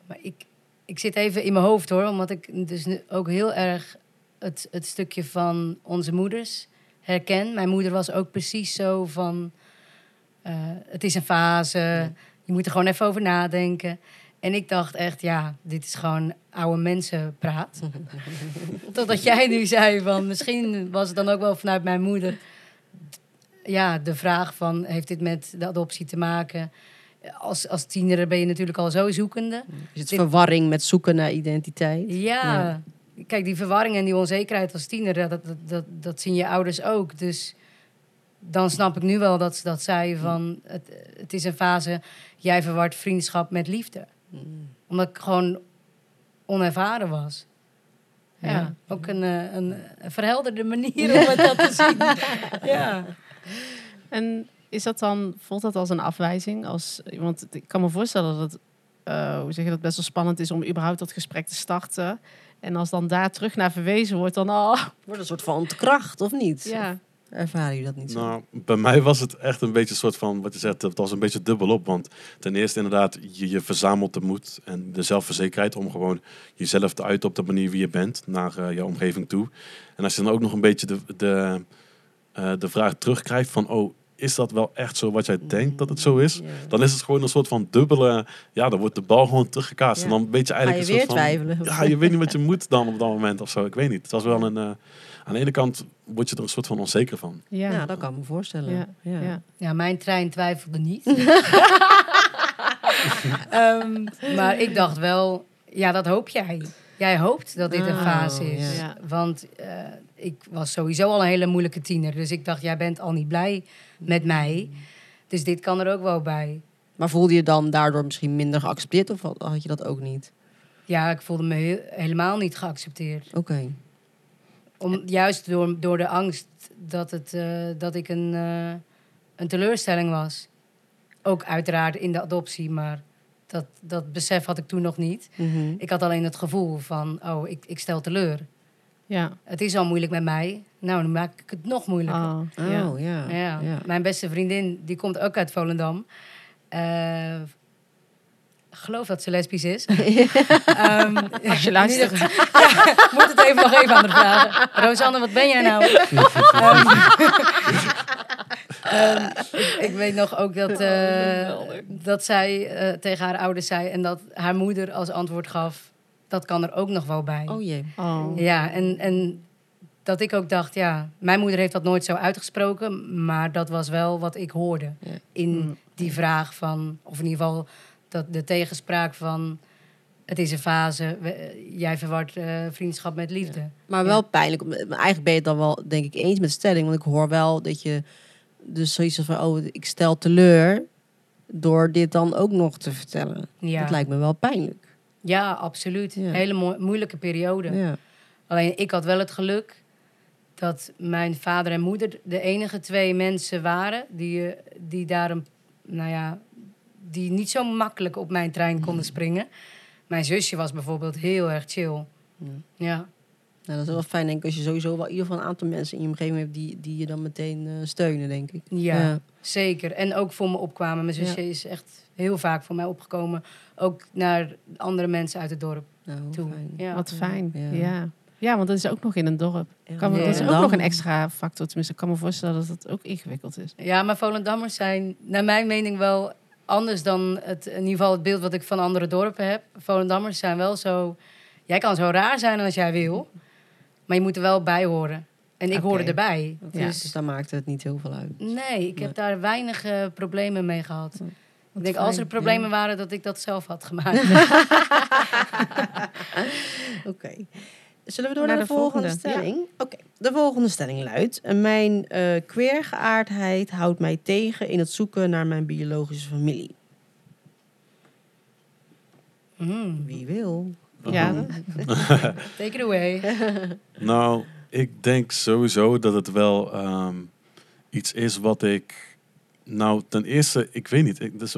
Speaker 3: Maar ik, ik zit even in mijn hoofd hoor, omdat ik dus ook heel erg het, het stukje van onze moeders herken. Mijn moeder was ook precies zo van: uh, het is een fase, je moet er gewoon even over nadenken. En ik dacht echt, ja, dit is gewoon oude mensenpraat. Totdat jij nu zei van, misschien was het dan ook wel vanuit mijn moeder... ja, de vraag van, heeft dit met de adoptie te maken als, als tiener ben je natuurlijk al zo zoekende.
Speaker 2: Is het verwarring met zoeken naar identiteit?
Speaker 3: Ja. Kijk, die verwarring en die onzekerheid als tiener, dat, dat, dat, dat zien je ouders ook. Dus dan snap ik nu wel dat ze dat zei van... Het, het is een fase, jij verwart vriendschap met liefde. Mm. Omdat ik gewoon onervaren was. Ja, ook een, eh, een, een verhelderde manier om het dat te zien. Ja.
Speaker 1: En is dat dan, voelt dat als een afwijzing? Als, want ik kan me voorstellen dat het, eh, hoe zeg je dat, best wel spannend is om überhaupt dat gesprek te starten. En als dan daar terug naar verwezen wordt, dan oh,
Speaker 2: Wordt een soort van ontkracht, of niet?
Speaker 1: ja.
Speaker 2: Ervaren jullie dat niet zo?
Speaker 4: Nou, bij mij was het echt een beetje een soort van, wat je zegt, het was een beetje dubbelop. Want ten eerste inderdaad, je, je verzamelt de moed en de zelfverzekerheid om gewoon jezelf te uiten op de manier wie je bent naar eh, je omgeving toe. En als je dan ook nog een beetje de, de, eh, de vraag terugkrijgt van, oh, is dat wel echt zo wat jij denkt dat het zo is?
Speaker 2: Ja.
Speaker 4: Dan is het gewoon een soort van dubbele, ja, dan wordt de bal gewoon teruggekaast.
Speaker 2: Ja.
Speaker 4: En dan weet je
Speaker 2: Ga je
Speaker 4: eigenlijk
Speaker 2: weer
Speaker 4: een soort van...
Speaker 2: twijfelen?
Speaker 4: Ja, je weet niet wat je moet dan op dat moment of zo. Ik weet niet. Het was wel een... eh, aan de ene kant word je er een soort van onzeker van.
Speaker 1: Ja.
Speaker 2: Ja, dat kan ik me voorstellen.
Speaker 1: Ja,
Speaker 2: Ja.
Speaker 1: ja.
Speaker 3: ja, mijn trein twijfelde niet. Ehm, maar ik dacht wel, ja, dat hoop jij. Jij hoopt dat dit een
Speaker 2: Oh,
Speaker 3: fase is.
Speaker 1: ja.
Speaker 3: Want eh, ik was sowieso al een hele moeilijke tiener. Dus ik dacht, jij bent al niet blij met mij. Dus dit kan er ook wel bij.
Speaker 2: Maar voelde je dan daardoor misschien minder geaccepteerd of had had je dat ook niet?
Speaker 3: Ja, ik voelde me heel- helemaal niet geaccepteerd.
Speaker 2: Oké.
Speaker 3: Om, juist door, door de angst dat, het, eh, dat ik een, eh, een teleurstelling was. Ook uiteraard in de adoptie, maar dat, dat besef had ik toen nog niet.
Speaker 2: Mhm.
Speaker 3: Ik had alleen het gevoel van, oh, ik, ik stel teleur.
Speaker 1: Ja.
Speaker 3: Het is al moeilijk met mij. Nou, dan maak ik het nog moeilijker.
Speaker 1: Oh,
Speaker 2: Oh,
Speaker 1: ja.
Speaker 2: ja.
Speaker 3: ja.
Speaker 2: ja.
Speaker 3: Mijn beste vriendin, die komt ook uit Volendam. Eh, ik geloof dat ze lesbisch is. Ehm,
Speaker 1: Als je luistert.
Speaker 3: Ja, ik moet het even nog even aan haar vragen. Rosanne, wat ben jij nou? Ehm, ehm, ik, ik weet nog ook dat, eh, dat zij eh, tegen haar ouders zei... en dat haar moeder als antwoord gaf... dat kan er ook nog wel bij.
Speaker 2: Oh jee.
Speaker 1: Oh.
Speaker 3: Ja, en, en dat ik ook dacht, ja, mijn moeder heeft dat nooit zo uitgesproken, maar dat was wel wat ik hoorde
Speaker 2: Ja.
Speaker 3: in
Speaker 1: Mm.
Speaker 3: die vraag van, of in ieder geval dat de tegenspraak van, het is een fase, we- jij verwart eh, vriendschap met liefde.
Speaker 2: Maar wel pijnlijk. Eigenlijk ben je het dan wel, denk ik, eens met de stelling. Want ik hoor wel dat je dus zoiets van, oh, ik stel teleur door dit dan ook nog te vertellen.
Speaker 3: Ja,
Speaker 2: Dat lijkt me wel pijnlijk.
Speaker 3: ja absoluut.
Speaker 2: Ja.
Speaker 3: Hele mo- moeilijke periode.
Speaker 2: Ja.
Speaker 3: Alleen ik had wel het geluk dat mijn vader en moeder de enige twee mensen waren die, eh, die daar een, nou ja, die niet zo makkelijk op mijn trein konden springen. Mijn zusje was bijvoorbeeld heel erg chill.
Speaker 2: Ja.
Speaker 3: Ja,
Speaker 2: Nou, dat is wel fijn, denk ik, als je sowieso wel in ieder geval een aantal mensen in je omgeving hebt die, die je dan meteen eh, steunen, denk ik.
Speaker 3: ja, zeker. En ook voor me opkwamen. Mijn zusje
Speaker 2: Ja.
Speaker 3: is echt heel vaak voor mij opgekomen. Ook naar andere mensen uit het dorp
Speaker 2: Nou,
Speaker 3: toe.
Speaker 2: fijn.
Speaker 3: Ja.
Speaker 1: Wat fijn.
Speaker 2: Ja.
Speaker 1: Ja. want dat is ook nog in een dorp. Kan me,
Speaker 3: Ja.
Speaker 1: Dat is ook
Speaker 2: Dan-
Speaker 1: nog een extra factor. Tenminste, ik kan me voorstellen dat het ook ingewikkeld is.
Speaker 3: Ja, maar Volendammers zijn naar mijn mening wel anders dan het, in ieder geval het beeld wat ik van andere dorpen heb. Volendammers zijn wel zo... Jij kan zo raar zijn als jij wil, maar je moet er wel bij horen. En ik
Speaker 2: Oké.
Speaker 3: hoorde erbij.
Speaker 2: Ja,
Speaker 3: Dus
Speaker 2: dus daar maakt het niet heel veel uit.
Speaker 3: nee, ik heb daar weinig problemen mee gehad. ik denk, als er problemen waren, dat ik dat zelf had gemaakt.
Speaker 2: Oké. Zullen we door
Speaker 1: Naar
Speaker 2: naar, de,
Speaker 1: de
Speaker 2: volgende,
Speaker 1: volgende,
Speaker 2: stelling? Oké, de volgende stelling luidt... Mijn eh queergeaardheid houdt mij tegen in het zoeken naar mijn biologische familie.
Speaker 3: Mm,
Speaker 2: Wie wil?
Speaker 1: Ja,
Speaker 3: take it away.
Speaker 4: Nou, ik denk sowieso dat het wel ehm, iets is wat ik. Nou, ten eerste, ik weet niet. Ik, dus,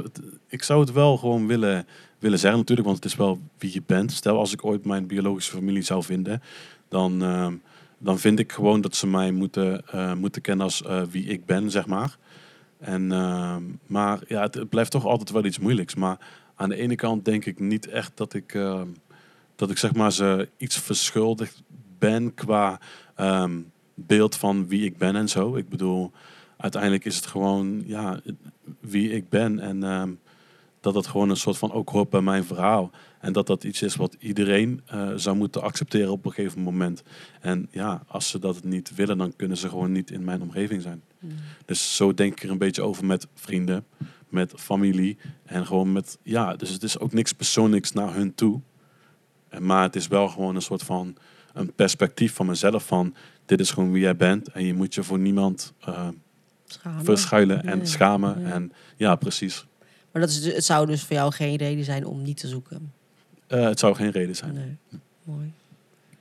Speaker 4: ik zou het wel gewoon willen, willen zeggen, natuurlijk, want het is wel wie je bent. Stel, als ik ooit mijn biologische familie zou vinden, dan, ehm, dan vind ik gewoon dat ze mij moeten, eh, moeten kennen als eh, wie ik ben, zeg maar. En, ehm, maar ja, het, blijft toch altijd wel iets moeilijks. Maar aan de ene kant denk ik niet echt dat ik, ehm, dat ik zeg maar ze iets verschuldigd ben qua beeld van wie ik ben en zo. Ik bedoel, uiteindelijk is het gewoon ja, wie ik ben en dat dat gewoon een soort van ook hoort bij mijn verhaal. En dat dat iets is wat iedereen eh, zou moeten accepteren op een gegeven moment. En ja, als ze dat niet willen, dan kunnen ze gewoon niet in mijn omgeving zijn. Dus zo denk ik er een beetje over met vrienden, met familie en gewoon met, ja, dus het is ook niks persoonlijks naar hun toe. En Maar het is wel gewoon een soort van een perspectief van mezelf van, dit is gewoon wie jij bent en je moet je voor niemand eh, verschuilen en schamen. En ja, precies.
Speaker 2: Maar dat is, dus- het zou dus voor jou geen reden zijn om niet te zoeken.
Speaker 4: Eh, het zou geen reden zijn.
Speaker 2: Nee. Mooi.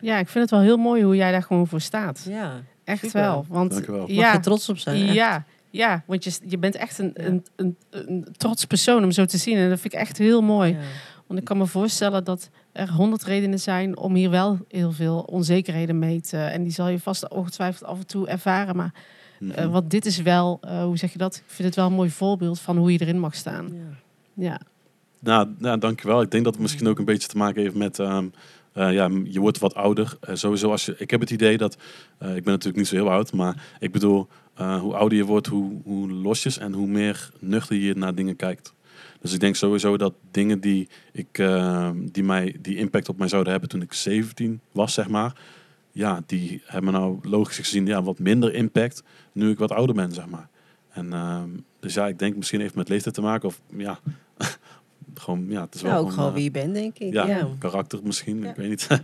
Speaker 1: Ja, ik vind het wel heel mooi hoe jij daar gewoon voor staat.
Speaker 2: Ja,
Speaker 1: Echt
Speaker 2: super.
Speaker 1: wel. Want
Speaker 4: Dank u wel.
Speaker 2: mag
Speaker 1: ja,
Speaker 2: je trots op zijn. echt.
Speaker 1: ja, ja, want je, je bent echt een,
Speaker 2: Ja.
Speaker 1: een, een, een trots persoon om zo te zien. En dat vind ik echt heel mooi.
Speaker 2: Ja.
Speaker 1: Want ik kan me voorstellen dat er honderd redenen zijn om hier wel heel veel onzekerheden mee te... En die zal je vast ongetwijfeld af en toe ervaren. Maar
Speaker 4: Mhm.
Speaker 1: eh, want dit is wel, eh, hoe zeg je dat? Ik vind het wel een mooi voorbeeld van hoe je erin mag staan.
Speaker 2: Ja.
Speaker 1: Ja,
Speaker 4: Nou, nou, dankjewel. Ik denk dat het misschien ook een beetje te maken heeft met... ehm, eh, ja, je wordt wat ouder. Sowieso als je... Ik heb het idee dat... eh, ik ben natuurlijk niet zo heel oud, maar ik bedoel... eh, hoe ouder je wordt, hoe, hoe losjes en hoe meer nuchter je naar dingen kijkt. Dus ik denk sowieso dat dingen die, ik, die, mij, die impact op mij zouden hebben toen ik 17 was, zeg maar... Ja, die hebben nou logisch gezien ja, wat minder impact nu ik wat ouder ben, zeg maar. En ehm, dus ja, ik denk misschien heeft met leeftijd te maken. Of ja, gewoon, ja, het is wel
Speaker 2: Ja, ook gewoon
Speaker 4: eh,
Speaker 2: wie je bent, denk ik.
Speaker 4: ja,
Speaker 2: Ja.
Speaker 4: karakter misschien,
Speaker 2: Ja.
Speaker 4: ik weet niet.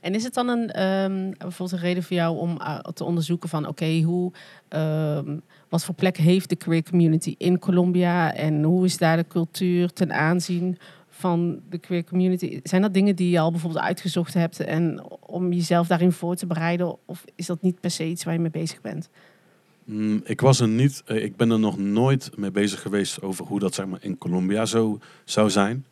Speaker 1: En is het dan een, ehm, bijvoorbeeld een reden voor jou om uh, te onderzoeken van oké, hoe ehm, wat voor plek heeft de queer community in Colombia en hoe is daar de cultuur ten aanzien van de queer community? Zijn dat dingen die je al bijvoorbeeld uitgezocht hebt en om jezelf daarin voor te bereiden? Of is dat niet per se iets waar je mee bezig bent?
Speaker 4: Mm, ik was er niet, eh, ik ben er nog nooit mee bezig geweest over hoe dat zeg maar in Colombia zo zou zijn.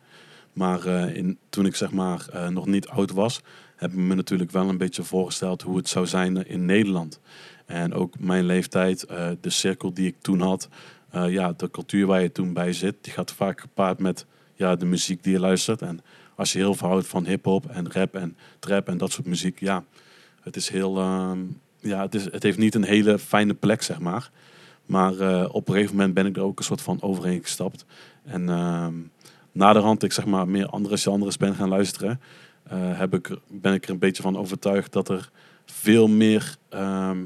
Speaker 4: Maar eh, in, toen ik zeg maar eh, nog niet oud was, heb ik me natuurlijk wel een beetje voorgesteld hoe het zou zijn in Nederland. En ook mijn leeftijd, de cirkel die ik toen had, ja, de cultuur waar je toen bij zit, die gaat vaak gepaard met ja, de muziek die je luistert. En als je heel veel houdt van hip-hop en rap en trap en dat soort muziek, ja, het is heel. ehm, ja, het, is, het heeft niet een hele fijne plek, zeg maar. Maar eh, op een gegeven moment ben ik er ook een soort van overheen gestapt. En ehm naderhand, ik zeg maar meer andere genres ben gaan luisteren, eh, heb ik, ben ik er een beetje van overtuigd dat er veel meer ehm,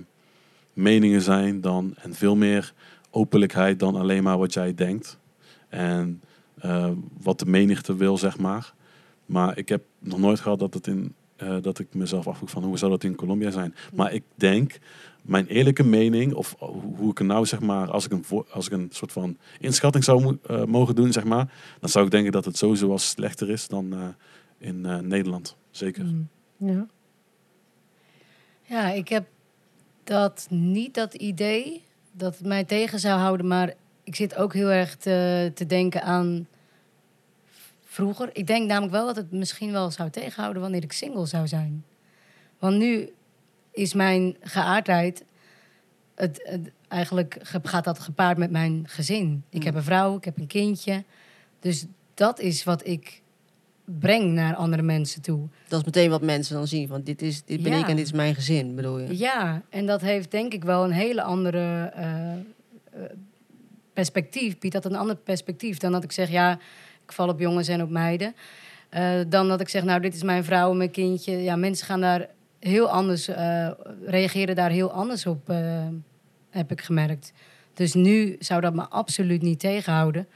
Speaker 4: meningen zijn dan, en veel meer openlijkheid dan alleen maar wat jij denkt. En eh, wat de menigte wil, zeg maar. Maar ik heb nog nooit gehad dat, het in, eh, dat ik mezelf afvroeg van hoe zou dat in Colombia zijn. Maar ik denk, mijn eerlijke mening, of hoe ik nou zeg maar, als ik een, als ik een soort van inschatting zou eh, mogen doen, zeg maar, dan zou ik denken dat het sowieso wel slechter is dan in Nederland. Zeker.
Speaker 1: Mm. Ja.
Speaker 3: Ja, ik heb dat niet dat idee dat het mij tegen zou houden, maar ik zit ook heel erg te, te denken aan vroeger. Ik denk namelijk wel dat het misschien wel zou tegenhouden wanneer ik single zou zijn. Want nu is mijn geaardheid, het, het- eigenlijk ge- gaat dat gepaard met mijn gezin. Ik
Speaker 2: Mm.
Speaker 3: heb een vrouw, ik heb een kindje. Dus dat is wat ik breng naar andere mensen toe.
Speaker 2: Dat is meteen wat mensen dan zien. Van dit, is, dit ben
Speaker 3: Ja.
Speaker 2: ik en dit is mijn gezin, bedoel je?
Speaker 3: Ja, en dat heeft denk ik wel een hele andere eh, eh, perspectief. Biedt dat een ander perspectief dan dat ik zeg, ja, ik val op jongens en op meiden. Eh, dan dat ik zeg, nou, dit is mijn vrouw en mijn kindje. Ja, mensen gaan daar heel anders, eh, reageren daar heel anders op, eh, heb ik gemerkt. Dus nu zou dat me absoluut niet tegenhouden.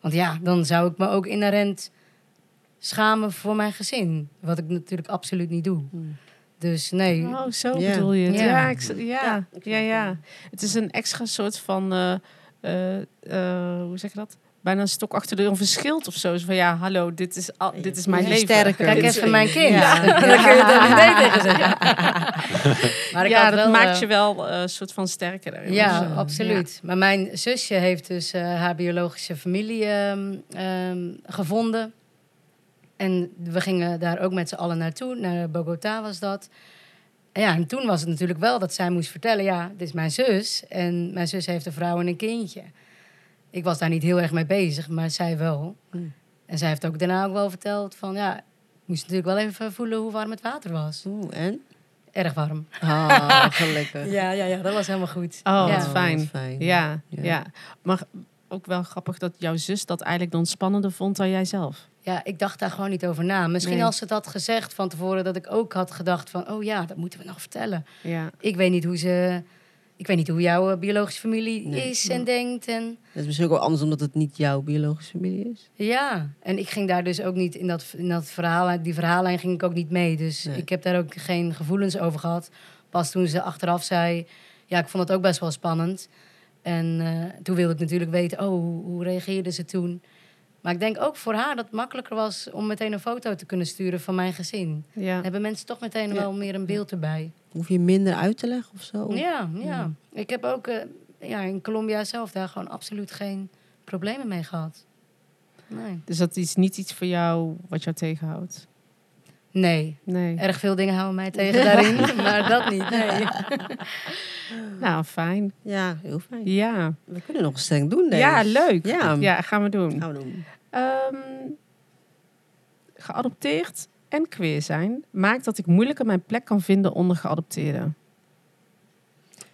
Speaker 3: Want ja, dan zou ik me ook inherent schamen voor mijn gezin. Wat ik natuurlijk absoluut niet doe.
Speaker 2: Hmm.
Speaker 3: Dus nee,
Speaker 1: Oh, zo bedoel je het. Ja,
Speaker 3: Ja.
Speaker 1: ik, ja,
Speaker 2: Ja,
Speaker 1: ja,
Speaker 2: het.
Speaker 1: Is een extra soort van, hoe zeg je dat? Bijna een stok achter de deur, of een schild of zo. Zo van, ja, hallo, dit is, al, dit is mijn leven.
Speaker 2: sterker.
Speaker 3: Kijk even mijn kind.
Speaker 2: Ja.
Speaker 3: Dan kun je er niet nee tegen zeggen. Maar ik
Speaker 1: ja, dat
Speaker 3: wel,
Speaker 1: maakt
Speaker 3: eh,
Speaker 1: je wel eh, een soort van sterker. daarin.
Speaker 3: Ja,
Speaker 1: Dus, eh,
Speaker 3: absoluut. Maar mijn zusje heeft dus eh, haar biologische familie ehm, ehm, gevonden. En we gingen daar ook met z'n allen naartoe. Naar Bogota was dat. Ja, en toen was het natuurlijk wel dat zij moest vertellen... ja, dit is mijn zus. En mijn zus heeft een vrouw en een kindje. Ik was daar niet heel erg mee bezig, maar zij wel.
Speaker 2: Hmm.
Speaker 3: En zij heeft ook daarna ook wel verteld van... ja, ik moest natuurlijk wel even voelen hoe warm het water was.
Speaker 2: Oeh, en?
Speaker 3: Erg warm.
Speaker 2: Ah, gelukkig.
Speaker 3: Ja, ja, ja, dat was helemaal goed.
Speaker 1: Oh,
Speaker 3: ja.
Speaker 1: wat fijn.
Speaker 2: wat fijn.
Speaker 1: Ja,
Speaker 2: Ja.
Speaker 1: ja, Maar ook wel grappig dat jouw zus dat eigenlijk dan spannender vond dan jij zelf.
Speaker 3: Ja, ik dacht daar gewoon niet over na. Misschien
Speaker 1: Nee.
Speaker 3: als ze het had gezegd van tevoren, dat ik ook had gedacht van, oh ja, dat moeten we nog vertellen.
Speaker 1: Ja.
Speaker 3: Ik weet niet hoe ze, ik weet niet hoe jouw eh, biologische familie
Speaker 2: Nee.
Speaker 3: is en denkt en
Speaker 2: Dat is misschien ook wel anders omdat het niet jouw biologische familie is.
Speaker 3: ja. En ik ging daar dus ook niet in dat, in dat verhaal, die verhaallijn ging ik ook niet mee. Dus
Speaker 2: Nee.
Speaker 3: ik heb daar ook geen gevoelens over gehad. Pas toen ze achteraf zei, ja, ik vond het ook best wel spannend. En eh, toen wilde ik natuurlijk weten, oh, hoe, hoe reageerden ze toen? Maar ik denk ook voor haar dat het makkelijker was om meteen een foto te kunnen sturen van mijn gezin.
Speaker 1: Ja.
Speaker 3: Dan hebben mensen toch meteen
Speaker 2: Ja.
Speaker 3: wel meer een beeld erbij.
Speaker 2: Hoef je minder uit te leggen of zo?
Speaker 3: Ja, ja. Ik heb ook eh, ja, in Colombia zelf daar gewoon absoluut geen problemen mee gehad. Nee.
Speaker 1: Dus dat is niet iets voor jou wat jou tegenhoudt?
Speaker 3: Nee.
Speaker 1: Nee.
Speaker 3: Erg veel dingen houden mij tegen daarin, maar dat niet. Nee.
Speaker 1: Nou, fijn.
Speaker 2: Ja, heel fijn.
Speaker 1: Ja.
Speaker 2: We kunnen nog een stelling doen, denk
Speaker 1: Ja,
Speaker 2: ik.
Speaker 1: leuk.
Speaker 2: Ja.
Speaker 1: Ja, gaan we doen.
Speaker 2: Gaan we doen.
Speaker 1: Ehm, geadopteerd en queer zijn maakt dat ik moeilijker mijn plek kan vinden onder geadopteerden.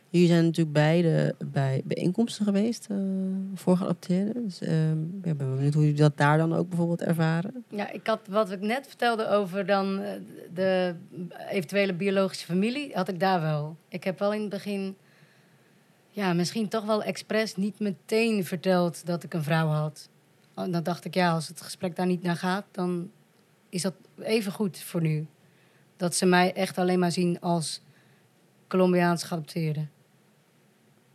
Speaker 2: Jullie zijn natuurlijk beide bij bijeenkomsten geweest eh, voor geadopteerden. Dus ehm, ik ben benieuwd hoe jullie dat daar dan ook bijvoorbeeld ervaren.
Speaker 3: Ja, ik had wat ik net vertelde over dan eh, de eventuele biologische familie, had ik daar wel. Ik heb wel in het begin, ja, misschien toch wel expres niet meteen verteld dat ik een vrouw had. En dan dacht ik, ja, als het gesprek daar niet naar gaat, dan is dat even goed voor nu. Dat ze mij echt alleen maar zien als Colombiaans geadopteerde.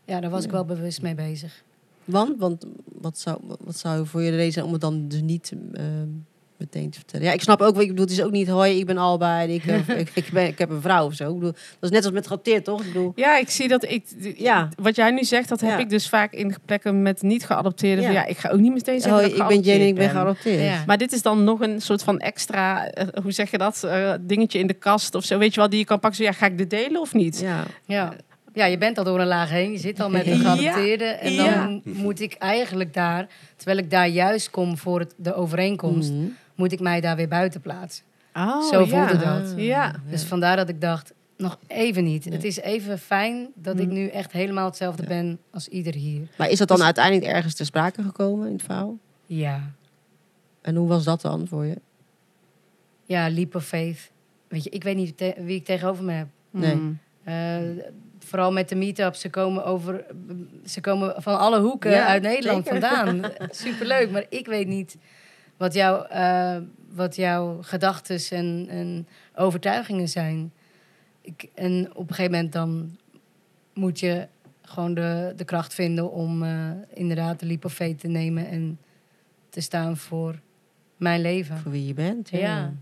Speaker 3: Ja, daar was ik wel bewust mee bezig.
Speaker 2: Want, want wat, zou, wat zou voor je de reden zijn om het dan dus niet ehm, meteen te vertellen? Ja, ik snap ook wat je bedoelt. Het is ook niet, hoi, ik ben Alba en ik, eh, ik, ik, ben, ik heb een vrouw of zo. Ik bedoel, dat is net als met geadopteerd, toch? Ik bedoel,
Speaker 1: Ja, ik zie dat ik.
Speaker 2: Ja.
Speaker 1: Wat jij nu zegt, dat heb
Speaker 2: Ja.
Speaker 1: ik dus vaak in plekken met niet geadopteerden.
Speaker 2: Ja.
Speaker 1: Ik ga ook niet meteen zeggen.
Speaker 2: hoi,
Speaker 1: dat
Speaker 2: ik ben Jenny en ik ben
Speaker 1: geadopteerd.
Speaker 3: Ja.
Speaker 1: Maar dit is dan nog een soort van extra, eh, hoe zeg je dat, eh, dingetje in de kast of zo. Weet je wel, die je kan pakken. Zo, ja, ga ik dit delen of niet?
Speaker 2: Ja.
Speaker 3: Ja. ja, je bent al door een laag heen. Je zit al met een
Speaker 1: Ja.
Speaker 3: geadopteerde. En dan
Speaker 1: Ja.
Speaker 3: moet ik eigenlijk daar, terwijl ik daar juist kom voor het, de overeenkomst,
Speaker 2: Mhm.
Speaker 3: Moet ik mij daar weer buiten plaatsen.
Speaker 1: Oh,
Speaker 3: Zo
Speaker 1: ja.
Speaker 3: voelde dat.
Speaker 1: Ja.
Speaker 3: Dus vandaar dat ik dacht, nog even niet. Het is even fijn dat ik
Speaker 1: Mm.
Speaker 3: nu echt helemaal hetzelfde ben als ieder hier.
Speaker 2: Maar is dat dan
Speaker 1: Dus-
Speaker 2: uiteindelijk ergens ter sprake gekomen in het verhaal?
Speaker 3: Ja.
Speaker 2: En hoe was dat dan voor je?
Speaker 3: Ja, leap of faith. Weet je, ik weet niet te- wie ik tegenover me heb.
Speaker 2: Nee.
Speaker 1: Mm.
Speaker 3: Eh, vooral met de meetups, ze komen over, ze komen van alle hoeken
Speaker 2: Ja,
Speaker 3: uit Nederland
Speaker 2: zeker.
Speaker 3: vandaan. Superleuk, maar ik weet niet wat, jouw eh, wat jouw gedachten en, en overtuigingen zijn. Ik, en op een gegeven moment dan moet je gewoon de, de kracht vinden om eh, inderdaad de faith te nemen en te staan voor mijn leven.
Speaker 2: Voor wie je bent?
Speaker 3: Ja.
Speaker 2: Ja.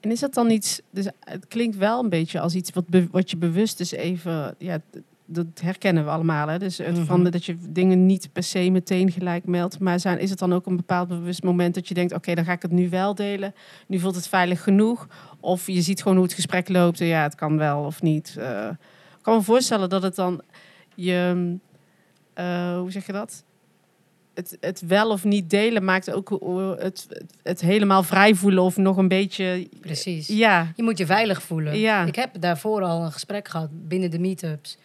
Speaker 1: En is dat dan iets, dus het klinkt wel een beetje als iets wat, be- wat je bewust dus even, ja, dat herkennen we allemaal. Hè? Dus het
Speaker 3: Mhm.
Speaker 1: van dat je dingen niet per se meteen gelijk meldt. Maar zijn, is het dan ook een bepaald bewust moment dat je denkt, oké, dan ga ik het nu wel delen. Nu voelt het veilig genoeg. Of je ziet gewoon hoe het gesprek loopt en ja, het kan wel of niet. Eh, ik kan me voorstellen dat het dan je, eh, hoe zeg je dat? Het, het wel of niet delen maakt ook eh, het, het, het helemaal vrij voelen of nog een beetje.
Speaker 3: Precies.
Speaker 1: Ja,
Speaker 3: Je moet je veilig voelen.
Speaker 1: Ja.
Speaker 3: Ik heb daarvoor al een gesprek gehad binnen de meetups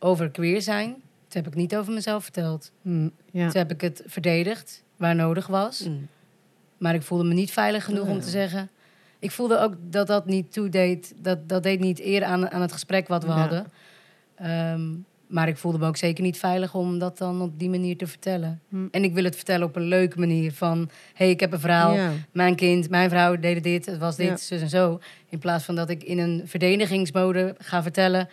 Speaker 3: over queer zijn. Toen heb ik niet over mezelf verteld.
Speaker 1: Ja.
Speaker 3: Toen heb ik het verdedigd waar nodig was.
Speaker 2: Mm.
Speaker 3: Maar ik voelde me niet veilig genoeg om te zeggen. Ik voelde ook dat dat niet toedeed. Dat, dat deed niet eer aan, aan het gesprek wat we
Speaker 1: Ja.
Speaker 3: hadden. Ehm, maar ik voelde me ook zeker niet veilig om dat dan op die manier te vertellen.
Speaker 1: Hm.
Speaker 3: En ik wil het vertellen op een leuke manier. Van, hé, hey, ik heb een verhaal.
Speaker 2: Ja.
Speaker 3: Mijn kind, mijn vrouw deden dit, het was dit,
Speaker 2: Ja.
Speaker 3: zus en zo. In plaats van dat ik in een verdedigingsmode ga vertellen...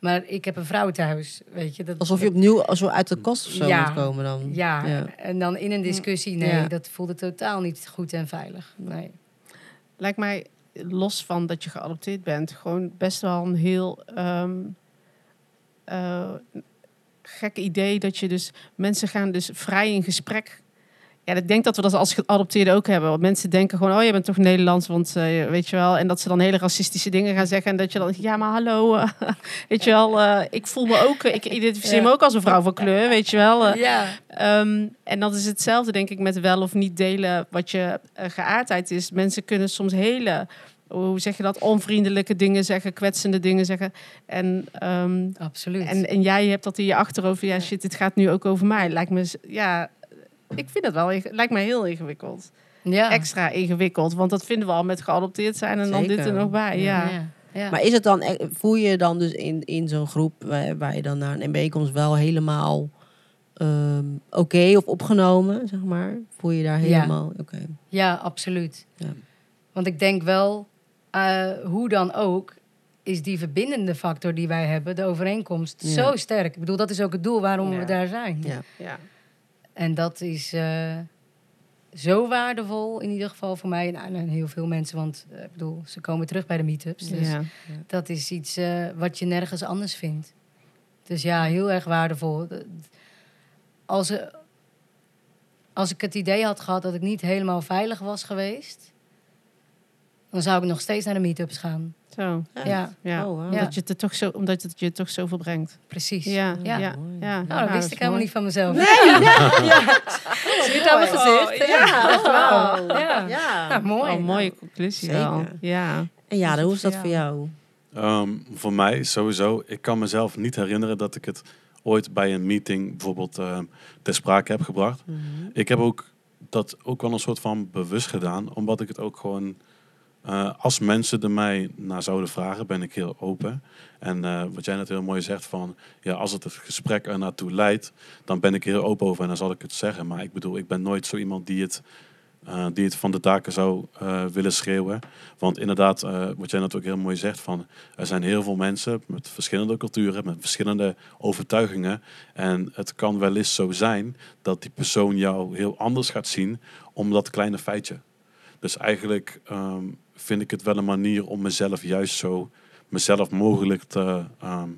Speaker 3: maar ik heb een vrouw thuis, weet je. Dat,
Speaker 2: Alsof je opnieuw zo uit de kast of zo
Speaker 3: Ja.
Speaker 2: moet komen dan.
Speaker 3: Ja,
Speaker 2: Ja.
Speaker 3: en dan in een discussie, nee,
Speaker 2: Ja.
Speaker 3: dat voelde totaal niet goed en veilig. Nee.
Speaker 1: Lijkt mij, los van dat je geadopteerd bent, gewoon best wel een heel ehm, eh, gek idee dat je dus mensen gaan dus vrij in gesprek. Ja, ik denk dat we dat als geadopteerden ook hebben. Want mensen denken gewoon, oh, je bent toch Nederlands, want eh, weet je wel. En dat ze dan hele racistische dingen gaan zeggen. En dat je dan, ja, maar hallo, eh, weet je wel. eh, ik voel me ook, ik identificeer
Speaker 3: Ja.
Speaker 1: me ook als een vrouw van kleur, weet je wel.
Speaker 3: Ja,
Speaker 1: Ehm, en dat is hetzelfde, denk ik, met wel of niet delen wat je geaardheid is. Mensen kunnen soms hele, hoe zeg je dat, onvriendelijke dingen zeggen, kwetsende dingen zeggen. En, ehm,
Speaker 3: absoluut.
Speaker 1: en, en jij hebt dat in je achterhoofd. Ja, shit, dit gaat nu ook over mij. Lijkt me, ja, ik vind het wel, lijkt mij heel ingewikkeld.
Speaker 3: ja.
Speaker 1: Extra ingewikkeld, want dat vinden we al met geadopteerd zijn en dan dit er nog bij. Ja.
Speaker 3: Ja. Ja.
Speaker 2: Maar is het dan, e- voel je je dan dus in, in zo'n groep waar, waar je dan naar een bijeenkomst wel helemaal ehm, oké of opgenomen, zeg maar? Voel je je daar
Speaker 3: Ja.
Speaker 2: helemaal oké?
Speaker 3: Ja, absoluut.
Speaker 2: Ja.
Speaker 3: Want ik denk wel, eh, hoe dan ook, is die verbindende factor die wij hebben, de overeenkomst,
Speaker 2: Ja.
Speaker 3: zo sterk. Ik bedoel, dat is ook het doel waarom
Speaker 1: Ja.
Speaker 3: we daar zijn.
Speaker 2: Ja.
Speaker 3: En dat is, eh, zo waardevol, in ieder geval voor mij nou, en heel veel mensen. Want eh, ik bedoel, ze komen terug bij de meetups. Dus
Speaker 1: ja.
Speaker 3: dat is iets eh, wat je nergens anders vindt. Dus ja, heel erg waardevol. Als, als ik het idee had gehad dat ik niet helemaal veilig was geweest, dan zou ik nog steeds naar de meetups gaan.
Speaker 1: Zo.
Speaker 3: Ja,
Speaker 1: Ja.
Speaker 2: Oh, wow.
Speaker 1: Omdat, je het er toch zo, omdat het je toch zoveel brengt.
Speaker 3: precies.
Speaker 1: Ja,
Speaker 3: Ja.
Speaker 1: ja, ja.
Speaker 3: Nou, dat wist ik helemaal niet van mezelf.
Speaker 2: Nee, ja.
Speaker 3: Zie je het aan mijn gezicht?
Speaker 2: Ja, wow.
Speaker 3: Ja.
Speaker 2: Ja.
Speaker 3: Ja, mooi.
Speaker 1: Oh, mooie conclusie
Speaker 2: Zeker.
Speaker 1: wel. Ja.
Speaker 2: En ja, hoe is dat voor jou?
Speaker 4: Ehm, voor mij sowieso, ik kan mezelf niet herinneren dat ik het ooit bij een meeting bijvoorbeeld ehm, ter sprake heb gebracht. Ik heb ook dat ook wel een soort van bewust gedaan, omdat ik het ook gewoon, eh, als mensen er mij naar zouden vragen, ben ik heel open. En eh, wat jij net heel mooi zegt van, ja, als het het gesprek er naartoe leidt, dan ben ik heel open over en dan zal ik het zeggen. Maar ik bedoel, ik ben nooit zo iemand die het, eh, die het van de daken zou willen schreeuwen. Want inderdaad, wat jij net ook heel mooi zegt, van, er zijn heel veel mensen met verschillende culturen, met verschillende overtuigingen. En het kan wel eens zo zijn dat die persoon jou heel anders gaat zien om dat kleine feitje. Dus eigenlijk ehm, vind ik het wel een manier om mezelf juist zo mezelf mogelijk te, ehm,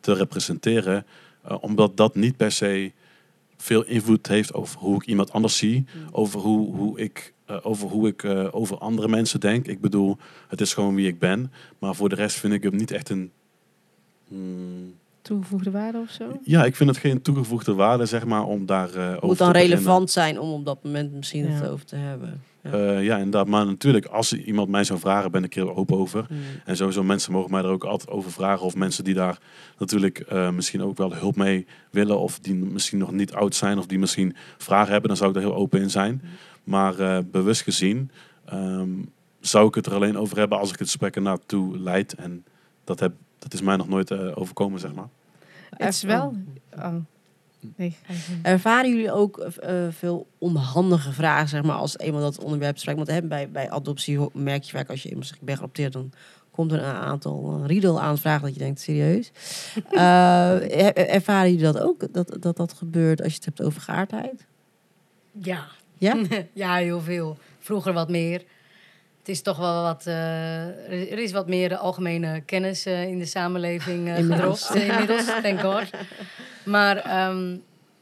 Speaker 4: te representeren. eh, omdat dat niet per se veel invloed heeft over hoe ik iemand anders zie. Over hoe, hoe ik, eh, over, hoe ik eh, over andere mensen denk. Ik bedoel, het is gewoon wie ik ben. Maar voor de rest vind ik het niet echt een... hmm,
Speaker 1: Toegevoegde waarde of zo?
Speaker 4: ja, ik vind het geen toegevoegde waarde, zeg maar, om daar eh over
Speaker 2: Moet dan
Speaker 4: te beginnen.
Speaker 2: relevant zijn om op dat moment misschien het over te hebben. Ja.
Speaker 4: Eh, ja, inderdaad. Maar natuurlijk, als iemand mij zou vragen, ben ik er heel open over.
Speaker 2: Mm.
Speaker 4: En sowieso, mensen mogen mij er ook altijd over vragen. Of mensen die daar natuurlijk eh, misschien ook wel hulp mee willen. Of die misschien nog niet oud zijn. Of die misschien vragen hebben. Dan zou ik er heel open in zijn. Maar eh, bewust gezien ehm, zou ik het er alleen over hebben als ik het gesprek naartoe leid. En dat, heb, dat is mij nog nooit eh, overkomen, zeg maar.
Speaker 1: Het is wel... Oh. Nee.
Speaker 2: Ervaren jullie ook eh, veel onhandige vragen, zeg maar, als eenmaal dat onderwerp spreekt? Want hè, bij, bij adoptie merk je vaak als je eenmaal zegt, ik ben geadopteerd, dan komt er een aantal een riedel aan vragen dat je denkt, serieus? Er- ervaren jullie dat ook, dat, dat dat gebeurt als je het hebt over geaardheid?
Speaker 3: Ja.
Speaker 2: Ja?
Speaker 3: ja, heel veel. Vroeger wat meer. Het is toch wel wat... eh, er is wat meer algemene kennis eh, in de samenleving
Speaker 2: Inmiddels.
Speaker 3: gedropt. eh, Inmiddels, thank God. Maar ehm,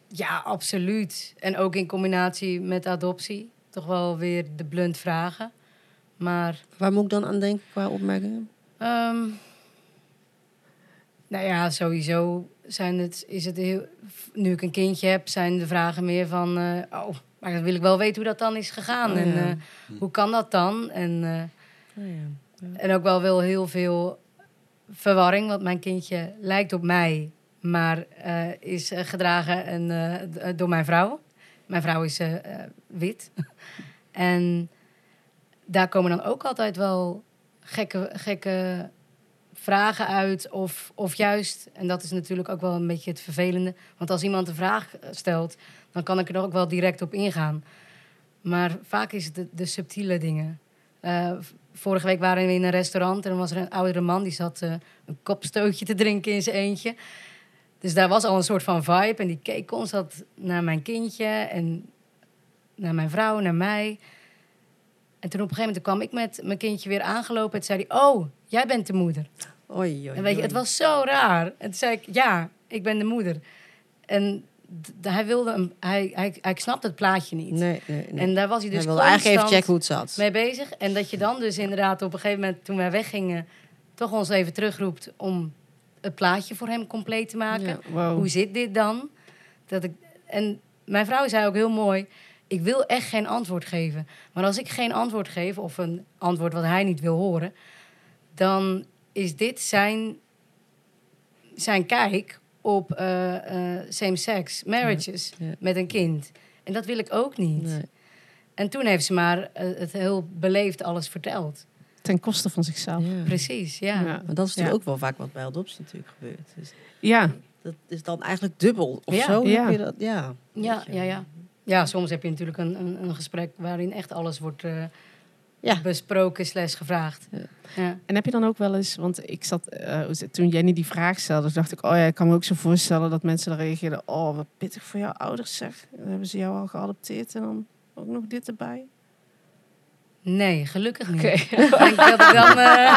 Speaker 3: ja, absoluut. En ook in combinatie met adoptie. Toch wel weer de blunt vragen. Maar
Speaker 2: Waar moet ik dan aan denken qua opmerkingen?
Speaker 3: Ehm, nou ja, sowieso zijn het, is het heel, nu ik een kindje heb, zijn de vragen meer van, oh, maar dan wil ik wel weten hoe dat dan is gegaan.
Speaker 2: Oh,
Speaker 3: en
Speaker 2: ja.
Speaker 3: eh, hoe kan dat dan? En, eh,
Speaker 2: Oh, ja.
Speaker 3: en ook wel wel heel veel verwarring, want mijn kindje lijkt op mij, maar eh, is gedragen en, door mijn vrouw. Mijn vrouw is wit. en daar komen dan ook altijd wel gekke, gekke vragen uit. Of, of juist, en dat is natuurlijk ook wel een beetje het vervelende. Want als iemand een vraag stelt, dan kan ik er ook wel direct op ingaan. Maar vaak is het de, de subtiele dingen. Eh, vorige week waren we in een restaurant en er was er een oudere man die zat eh, een kopstootje te drinken in zijn eentje. Dus daar was al een soort van vibe en die keek constant naar mijn kindje en naar mijn vrouw, naar mij. En toen op een gegeven moment kwam ik met mijn kindje weer aangelopen en zei hij, oh, jij bent de moeder.
Speaker 2: Oei, oei,
Speaker 3: En weet je, het was zo raar. En toen zei ik, ja, ik ben de moeder. En hij wilde, een, hij, hij, hij snapte het plaatje niet.
Speaker 2: Nee, nee, nee.
Speaker 3: En daar was hij dus
Speaker 2: Hij wilde eigenlijk even checken hoe het zat.
Speaker 3: mee bezig. En dat je dan dus inderdaad op een gegeven moment, toen wij weggingen, toch ons even terugroept om het plaatje voor hem compleet te maken.
Speaker 2: Ja.
Speaker 1: Wow.
Speaker 3: Hoe zit dit dan? Dat ik, en mijn vrouw zei ook heel mooi: Ik wil echt geen antwoord geven. Maar als ik geen antwoord geef, of een antwoord wat hij niet wil horen, dan is dit zijn, zijn kijk op eh, eh, same-sex marriages
Speaker 2: Ja.
Speaker 3: met een kind. En dat wil ik ook niet.
Speaker 2: Nee.
Speaker 3: En toen heeft ze maar eh, het heel beleefd alles verteld.
Speaker 1: Ten koste van zichzelf.
Speaker 2: Ja.
Speaker 3: Precies, ja.
Speaker 1: Ja.
Speaker 2: Maar dat is natuurlijk
Speaker 1: Ja.
Speaker 2: ook wel vaak wat bij adoptie natuurlijk gebeurt. Dus
Speaker 1: Ja,
Speaker 2: dat is dan eigenlijk dubbel of
Speaker 3: Ja.
Speaker 2: zo.
Speaker 1: Ja.
Speaker 2: Heb je dat? Ja.
Speaker 3: Ja, ja, ja. Ja, soms heb je natuurlijk een, een, een gesprek waarin echt alles wordt eh,
Speaker 2: Ja.
Speaker 3: besproken slash gevraagd.
Speaker 2: Ja.
Speaker 3: Ja.
Speaker 1: En heb je dan ook wel eens, want ik zat, eh, toen Jenny die vraag stelde, dacht ik, oh ja, ik kan me ook zo voorstellen dat mensen dan reageerden, oh wat pittig voor jouw ouders zeg. Dan hebben ze jou al geadopteerd en dan ook nog dit erbij?
Speaker 3: Nee, gelukkig niet.
Speaker 1: Oké.
Speaker 3: Ik denk dat ik dan eh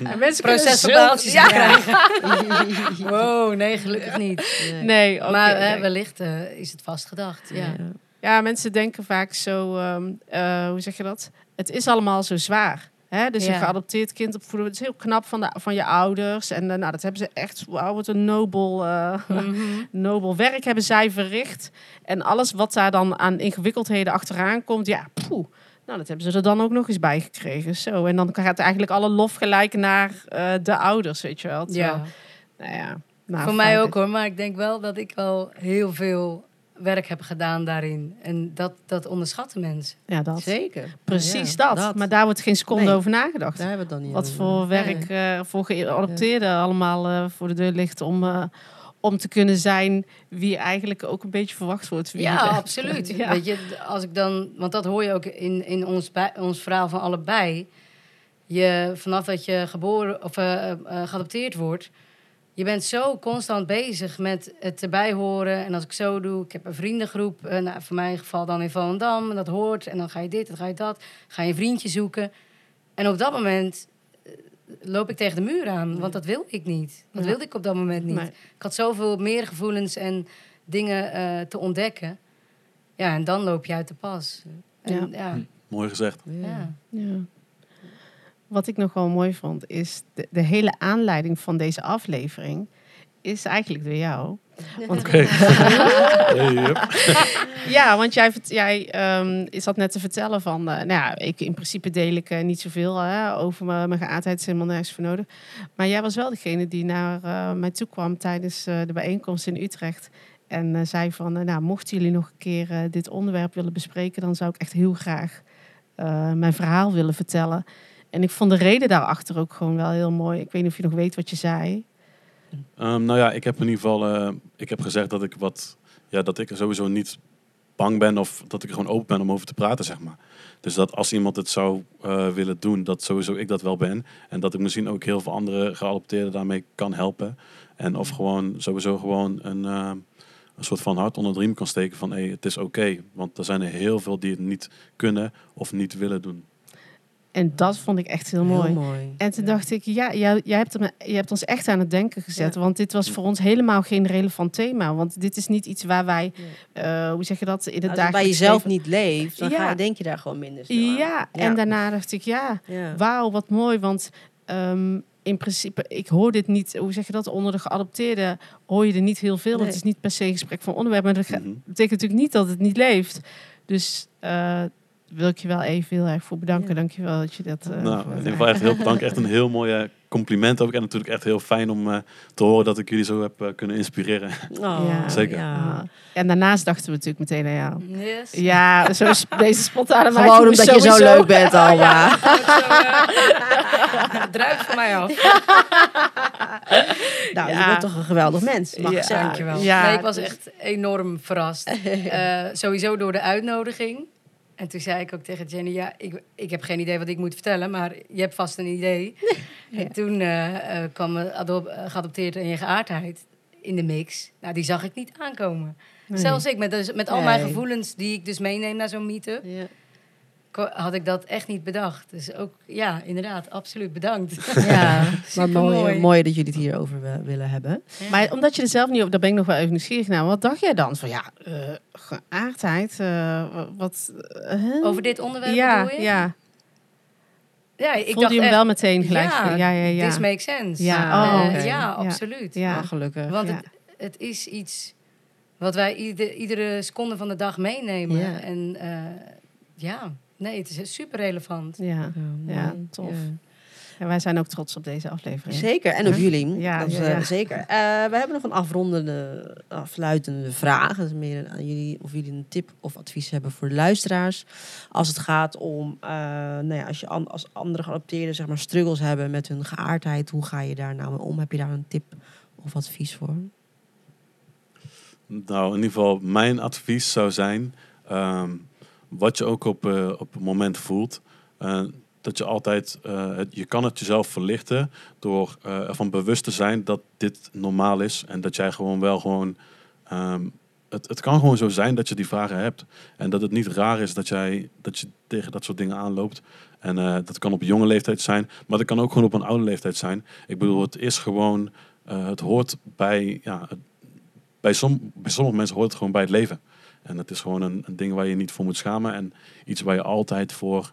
Speaker 1: Ja, mensen
Speaker 3: procesverbaaltjes
Speaker 1: ja.
Speaker 3: krijgen. Wow, nee, gelukkig niet.
Speaker 1: Nee, oké.
Speaker 3: maar eh,
Speaker 1: nee.
Speaker 3: wellicht is het vastgedacht. Ja.
Speaker 1: Ja, mensen denken vaak zo, ehm, eh, hoe zeg je dat? Het is allemaal zo zwaar. Hè? Dus
Speaker 3: Ja.
Speaker 1: een geadopteerd kind opvoeden, het is heel knap van, de, van je ouders. En eh, nou, dat hebben ze echt, wauw, wat een nobel,
Speaker 3: Mhm.
Speaker 1: nobel werk hebben zij verricht. En alles wat daar dan aan ingewikkeldheden achteraan komt, ja, poeh. Nou, dat hebben ze er dan ook nog eens bij gekregen. Zo. En dan gaat eigenlijk alle lof gelijk naar de ouders, weet je wel. Terwijl,
Speaker 3: Ja.
Speaker 1: Nou ja. Nou,
Speaker 3: Voor mij ook hoor, maar ik denk wel dat ik al heel veel werk heb gedaan daarin. En dat, dat onderschatten mensen.
Speaker 1: Ja, dat.
Speaker 2: Zeker.
Speaker 1: Precies
Speaker 2: Ja,
Speaker 1: dat. Maar daar wordt geen seconde
Speaker 2: Nee.
Speaker 1: over nagedacht.
Speaker 2: Daar hebben we dan niet
Speaker 1: Wat
Speaker 2: over.
Speaker 1: voor werk eh, voor geadopteerden allemaal eh, voor de deur ligt om, eh, om te kunnen zijn wie eigenlijk ook een beetje verwacht wordt. Wie
Speaker 3: Ja, absoluut.
Speaker 1: Ja.
Speaker 3: Weet je, als ik dan, want dat hoor je ook in, in ons, bij, ons verhaal van allebei. Je, vanaf dat je geboren of geadopteerd wordt, je bent zo constant bezig met het erbij horen. En als ik zo doe, ik heb een vriendengroep, eh, nou, voor mijn geval dan in Volendam, en dat hoort. En dan ga je dit, dan ga je dat, ga je een vriendje zoeken. En op dat moment eh, loop ik tegen de muur aan, want dat wil ik niet. Dat
Speaker 1: Ja.
Speaker 3: wilde ik op dat moment niet.
Speaker 1: Nee.
Speaker 3: Ik had zoveel meer gevoelens en dingen eh, te ontdekken. Ja, en dan loop je uit de pas. En,
Speaker 1: Ja.
Speaker 3: ja.
Speaker 4: Mooi gezegd.
Speaker 3: Ja.
Speaker 1: Ja. Wat ik nog wel mooi vond, is de, de hele aanleiding van deze aflevering is eigenlijk door jou. Want. Ja, want jij, jij ehm, is dat net te vertellen van... eh, nou ja, ik, in principe deel ik eh, niet zoveel hè, over mijn, mijn geaardheid. is helemaal nergens voor nodig. Maar jij was wel degene die naar eh, mij toe kwam tijdens eh, de bijeenkomst in Utrecht. En eh, zei van, nou, mochten jullie nog een keer dit onderwerp willen bespreken... dan zou ik echt heel graag eh, mijn verhaal willen vertellen. En ik vond de reden daarachter ook gewoon wel heel mooi. Ik weet niet of je nog weet wat je zei.
Speaker 4: Ehm, nou ja, ik heb in ieder geval eh, ik heb gezegd dat ik wat ja, dat ik sowieso niet bang ben of dat ik gewoon open ben om over te praten, zeg maar. Dus dat als iemand het zou eh, willen doen, dat sowieso ik dat wel ben. En dat ik misschien ook heel veel andere geadopteerden daarmee kan helpen. En of gewoon sowieso gewoon een, eh, een soort van hart onder de riem kan steken van hey, het is oké. Want er zijn er heel veel die het niet kunnen of niet willen doen.
Speaker 1: En dat vond ik echt heel mooi.
Speaker 2: Heel mooi.
Speaker 1: En toen dacht ik, ja, jij, jij hebt, hem, je hebt ons echt aan het denken gezet. Want dit was voor ons helemaal geen relevant thema. Want dit is niet iets waar wij, eh, hoe zeg je dat, in het
Speaker 2: Als het bij jezelf
Speaker 1: leven-
Speaker 2: niet leeft, dan
Speaker 1: Ja.
Speaker 2: ga, denk je daar gewoon minder snel aan.
Speaker 1: Ja, en daarna dacht ik, ja,
Speaker 2: Ja.
Speaker 1: wauw, wat mooi. Want ehm, in principe, ik hoor dit niet, hoe zeg je dat, onder de geadopteerden hoor je er niet heel veel.
Speaker 2: Nee.
Speaker 1: Het is niet per se een gesprek van onderwerp. Maar dat
Speaker 4: Mhm.
Speaker 1: betekent natuurlijk niet dat het niet leeft. Dus eh wil ik je wel even heel erg voor bedanken.
Speaker 2: Ja.
Speaker 1: Dank je wel dat je dat... eh,
Speaker 4: Nou, in ieder geval echt heel bedankt. Echt een heel mooi compliment ook. En natuurlijk echt heel fijn om eh, te horen dat ik jullie zo heb eh, kunnen inspireren.
Speaker 2: Oh,
Speaker 1: Ja.
Speaker 4: Zeker.
Speaker 2: ja.
Speaker 1: En daarnaast dachten we natuurlijk meteen aan jou.
Speaker 3: Yes.
Speaker 1: Ja, zo is deze spontane
Speaker 2: Gewoon omdat je zo
Speaker 1: sowieso.
Speaker 2: leuk bent, Alba.
Speaker 3: Druip van mij af.
Speaker 2: Nou, je
Speaker 1: Ja.
Speaker 2: bent toch een geweldig mens, mag
Speaker 1: Ja.
Speaker 2: ik zeggen.
Speaker 3: Dankjewel.
Speaker 1: Ja,
Speaker 3: nee, ik was echt enorm verrast. Eh, sosowieso door de uitnodiging. En toen zei ik ook tegen Jenny, ja, ik, ik heb geen idee wat ik moet vertellen, maar je hebt vast een idee. En toen eh, eh, kwam eh, adop, geadopteerd en je geaardheid in de mix. Nou, die zag ik niet aankomen.
Speaker 1: Nee.
Speaker 3: Zelfs ik, met, dus, met al mijn gevoelens die ik dus meeneem naar zo'n meetup,
Speaker 2: Ja.
Speaker 3: Had ik dat echt niet bedacht. Dus ook, ja, inderdaad, absoluut bedankt.
Speaker 2: Ja, maar mooi, mooi dat jullie het hierover wi- willen hebben.
Speaker 1: Maar omdat je er zelf niet op, daar ben ik nog wel even nieuwsgierig naar. Wat dacht jij dan? Van ja, eh, geaardheid, eh, wa- wat... eh, huh?
Speaker 3: Over dit onderwerp
Speaker 1: ja,
Speaker 3: bedoel je?
Speaker 1: ja.
Speaker 3: ja ik
Speaker 1: Voelde
Speaker 3: dacht
Speaker 1: je hem
Speaker 3: echt,
Speaker 1: wel meteen gelijk?
Speaker 3: Ja,
Speaker 1: ja, ja, ja.
Speaker 3: this makes sense.
Speaker 1: Ja, oh,
Speaker 3: ja,
Speaker 1: Ja.
Speaker 3: absoluut.
Speaker 1: Ja.
Speaker 2: Ah, gelukkig.
Speaker 3: Want
Speaker 1: Ja.
Speaker 3: het, het is iets wat wij ieder- iedere seconde van de dag meenemen. En eh, ja, nee, het is super relevant.
Speaker 1: Ja,
Speaker 2: Ja,
Speaker 1: ja, tof.
Speaker 2: Ja.
Speaker 1: En wij zijn ook trots op deze aflevering.
Speaker 2: Zeker, en op jullie.
Speaker 1: Ja,
Speaker 2: dat
Speaker 1: ja,
Speaker 2: eh,
Speaker 1: ja.
Speaker 2: zeker. Eh, we hebben nog een afrondende, afsluitende vraag. Dat is meer aan jullie of jullie een tip of advies hebben voor de luisteraars. Als het gaat om, eh, nou ja, als je an- als andere geadopteerden zeg maar struggles hebben met hun geaardheid, hoe ga je daar nou mee om? Heb je daar een tip of advies voor?
Speaker 4: Nou, in ieder geval, mijn advies zou zijn, ehm, wat je ook op, eh, op het moment voelt, eh, dat je altijd, eh, het, je kan het jezelf verlichten door ervan bewust te zijn dat dit normaal is en dat jij gewoon wel gewoon ehm, het, het kan gewoon zo zijn dat je die vragen hebt. En dat het niet raar is dat, jij, dat je tegen dat soort dingen aanloopt. En dat kan op jonge leeftijd zijn, maar dat kan ook gewoon op een oude leeftijd zijn. Ik bedoel, het is gewoon, het hoort bij, ja, bij, som, bij sommige mensen hoort het gewoon bij het leven. En het is gewoon een, een ding waar je niet voor moet schamen en iets waar je altijd voor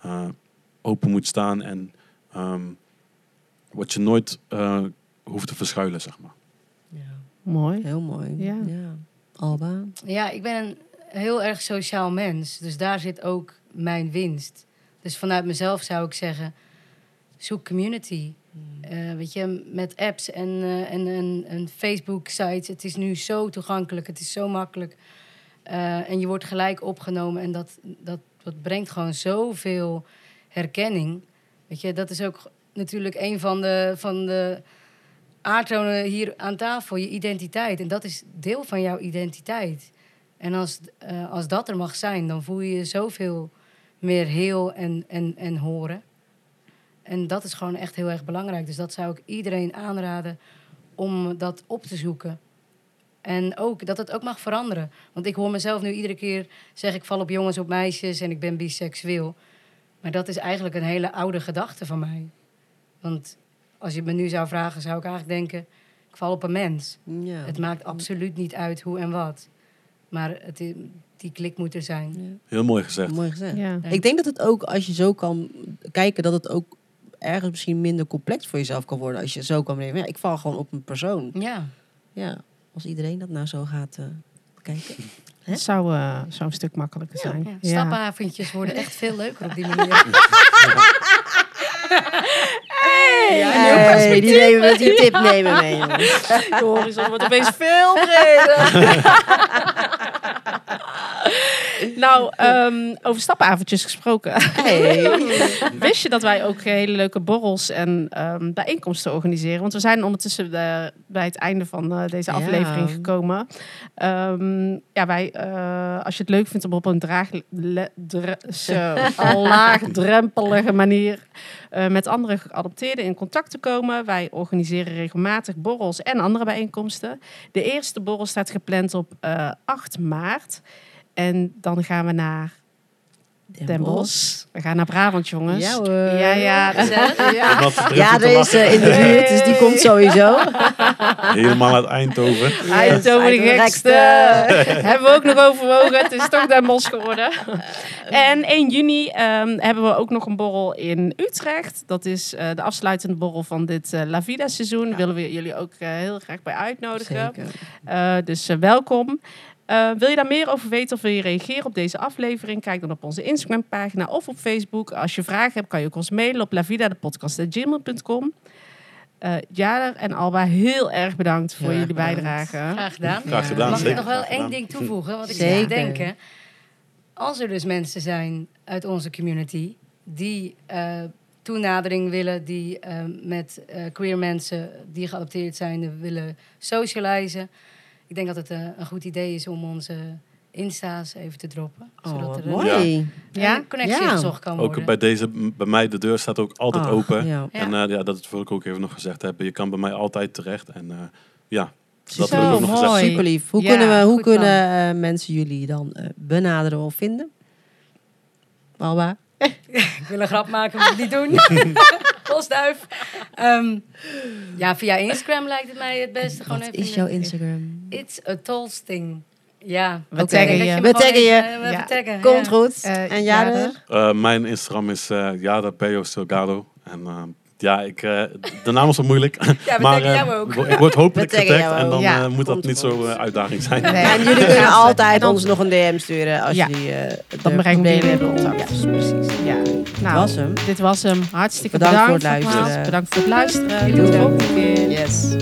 Speaker 4: eh, open moet staan en ehm, wat je nooit eh, hoeft te verschuilen, zeg maar.
Speaker 2: Ja,
Speaker 1: Mooi.
Speaker 2: heel mooi.
Speaker 1: Ja.
Speaker 2: Alba?
Speaker 3: Ja, ik ben een heel erg sociaal mens. Dus daar zit ook mijn winst. Dus vanuit mezelf zou ik zeggen, zoek community. Eh, weet je, met apps en, eh, en, en, en Facebook-sites. Het is nu zo toegankelijk, het is zo makkelijk. Eh, en je wordt gelijk opgenomen en dat, dat, dat brengt gewoon zoveel herkenning. Weet je, dat is ook natuurlijk een van de, van de aardtonen hier aan tafel, je identiteit. En dat is deel van jouw identiteit. En als, eh, als dat er mag zijn, dan voel je je zoveel meer heel en, en, en horen. En dat is gewoon echt heel erg belangrijk. Dus dat zou ik iedereen aanraden om dat op te zoeken. En ook dat het ook mag veranderen. Want ik hoor mezelf nu iedere keer zeggen: ik val op jongens, op meisjes en ik ben biseksueel. Maar dat is eigenlijk een hele oude gedachte van mij. Want als je me nu zou vragen, zou ik eigenlijk denken: ik val op een mens.
Speaker 2: Ja.
Speaker 3: Het maakt absoluut niet uit hoe en wat. Maar het, i- die klik moet er zijn.
Speaker 2: Ja.
Speaker 4: Heel mooi gezegd.
Speaker 2: Mooi gezegd.
Speaker 1: Ja.
Speaker 2: Ik denk dat het ook, als je zo kan kijken, dat het ook ergens misschien minder complex voor jezelf kan worden. Als je zo kan leven. Ja, ik val gewoon op een persoon.
Speaker 3: Ja.
Speaker 2: Ja, als iedereen dat nou zo gaat eh, kijken.
Speaker 1: Het zou, eh, zou een stuk makkelijker zijn.
Speaker 3: Ja, Stapavondjes worden echt veel leuker op die manier.
Speaker 2: Hey, die, nemen, die tip nemen mee, jongens.
Speaker 1: De horizon wordt opeens veel breder. nou, ehm, over stapavondjes gesproken.
Speaker 2: Hey.
Speaker 1: Wist je dat wij ook hele leuke borrels en ehm, bijeenkomsten organiseren? Want we zijn ondertussen eh, bij het einde van eh, deze
Speaker 2: Ja.
Speaker 1: aflevering gekomen. Ehm, ja, wij, eh, als je het leuk vindt om op een draag, le- dre- zo, laagdrempelige manier met andere geadopteerden in contact te komen. Wij organiseren regelmatig borrels en andere bijeenkomsten. De eerste borrel staat gepland op eh, 8 maart. En dan gaan we naar Den Bosch. We gaan naar Brabant, jongens.
Speaker 2: Ja hoor.
Speaker 1: Ja, ja. gezellig. ja.
Speaker 2: Ja,
Speaker 4: wachten.
Speaker 2: eh, in de buurt, dus die komt sowieso.
Speaker 4: Helemaal uit Eindhoven.
Speaker 1: Eindhoven de gekste. hebben we ook nog overwogen. Het is toch Den Bosch geworden. En 1 juni ehm, hebben we ook nog een borrel in Utrecht. Dat is eh, de afsluitende borrel van dit eh, La Vida seizoen. Daar willen we jullie ook heel graag bij uitnodigen.
Speaker 2: Zeker.
Speaker 1: Eh, dus welkom. Eh, wil je daar meer over weten of wil je reageren op deze aflevering? Kijk dan op onze Instagram pagina of op Facebook. Als je vragen hebt, kan je ook ons mailen op lavidadepodcast.gmail.com. Eh Jader en Alba, heel erg bedankt voor jullie
Speaker 2: bedankt.
Speaker 1: bijdrage.
Speaker 3: Graag gedaan.
Speaker 4: Graag gedaan,
Speaker 3: Mag ik nog wel één ding toevoegen? Want ik zit te denken. Als er dus mensen zijn uit onze community die eh, toenadering willen, die met eh, queer mensen die geadopteerd zijn, willen socializen. Ik denk dat het eh, een goed idee is om onze Insta's even te droppen.
Speaker 2: Oh,
Speaker 3: zodat er een,
Speaker 2: mooi.
Speaker 1: Ja?
Speaker 3: een connectie
Speaker 2: Ja.
Speaker 3: gezocht kan worden.
Speaker 4: Ook bij deze, bij mij, de deur staat ook altijd
Speaker 2: Ach,
Speaker 4: open.
Speaker 2: ja.
Speaker 3: Ja.
Speaker 4: En eh, ja, dat wil ik ook even nog gezegd hebben. Je kan bij mij altijd terecht. En eh, ja, dat
Speaker 1: Zo,
Speaker 4: wil ik ook nog
Speaker 1: mooi.
Speaker 4: gezegd.
Speaker 2: Super lief. Hoe
Speaker 1: Ja,
Speaker 2: kunnen, we, hoe kunnen eh, mensen jullie dan eh, benaderen of vinden? Alba?
Speaker 3: Ik wil een grap maken, moet ik niet doen. Postduif. Ehm, ja, via Instagram lijkt het mij het beste. Gewoon
Speaker 2: Wat
Speaker 3: even
Speaker 2: is jouw Instagram?
Speaker 3: It's a Tolsting. Ja.
Speaker 1: We
Speaker 2: Oké.
Speaker 1: taggen je.
Speaker 2: We taggen je.
Speaker 1: Ja.
Speaker 3: taggen,
Speaker 2: Komt
Speaker 3: ja.
Speaker 2: goed.
Speaker 1: Eh,
Speaker 2: en
Speaker 1: Jader?
Speaker 2: Jader?
Speaker 4: Eh, mijn Instagram is eh Jada Peo Silgado. En eh, ja, ik, eh, de naam is wel moeilijk.
Speaker 3: Ja,
Speaker 4: maar eh,
Speaker 3: jou ook.
Speaker 4: ik word hopelijk getagd. En dan.
Speaker 1: Ja,
Speaker 4: eh, moet dat niet zo eh, uitdaging zijn.
Speaker 1: Nee.
Speaker 2: En jullie kunnen
Speaker 1: Ja,
Speaker 2: altijd ons nog een DM sturen als
Speaker 1: Ja.
Speaker 2: jullie eh
Speaker 1: jullie in
Speaker 2: hebben.
Speaker 1: contact.
Speaker 2: Ja, precies.
Speaker 1: Ja. Nou,
Speaker 2: was hem.
Speaker 1: dit was hem. Hartstikke
Speaker 2: Bedankt
Speaker 1: bedankt.
Speaker 2: voor het
Speaker 1: nogmaals.
Speaker 2: luisteren.
Speaker 1: Bedankt voor het luisteren.
Speaker 3: Jullie
Speaker 1: Tot de volgende keer.
Speaker 2: Yes.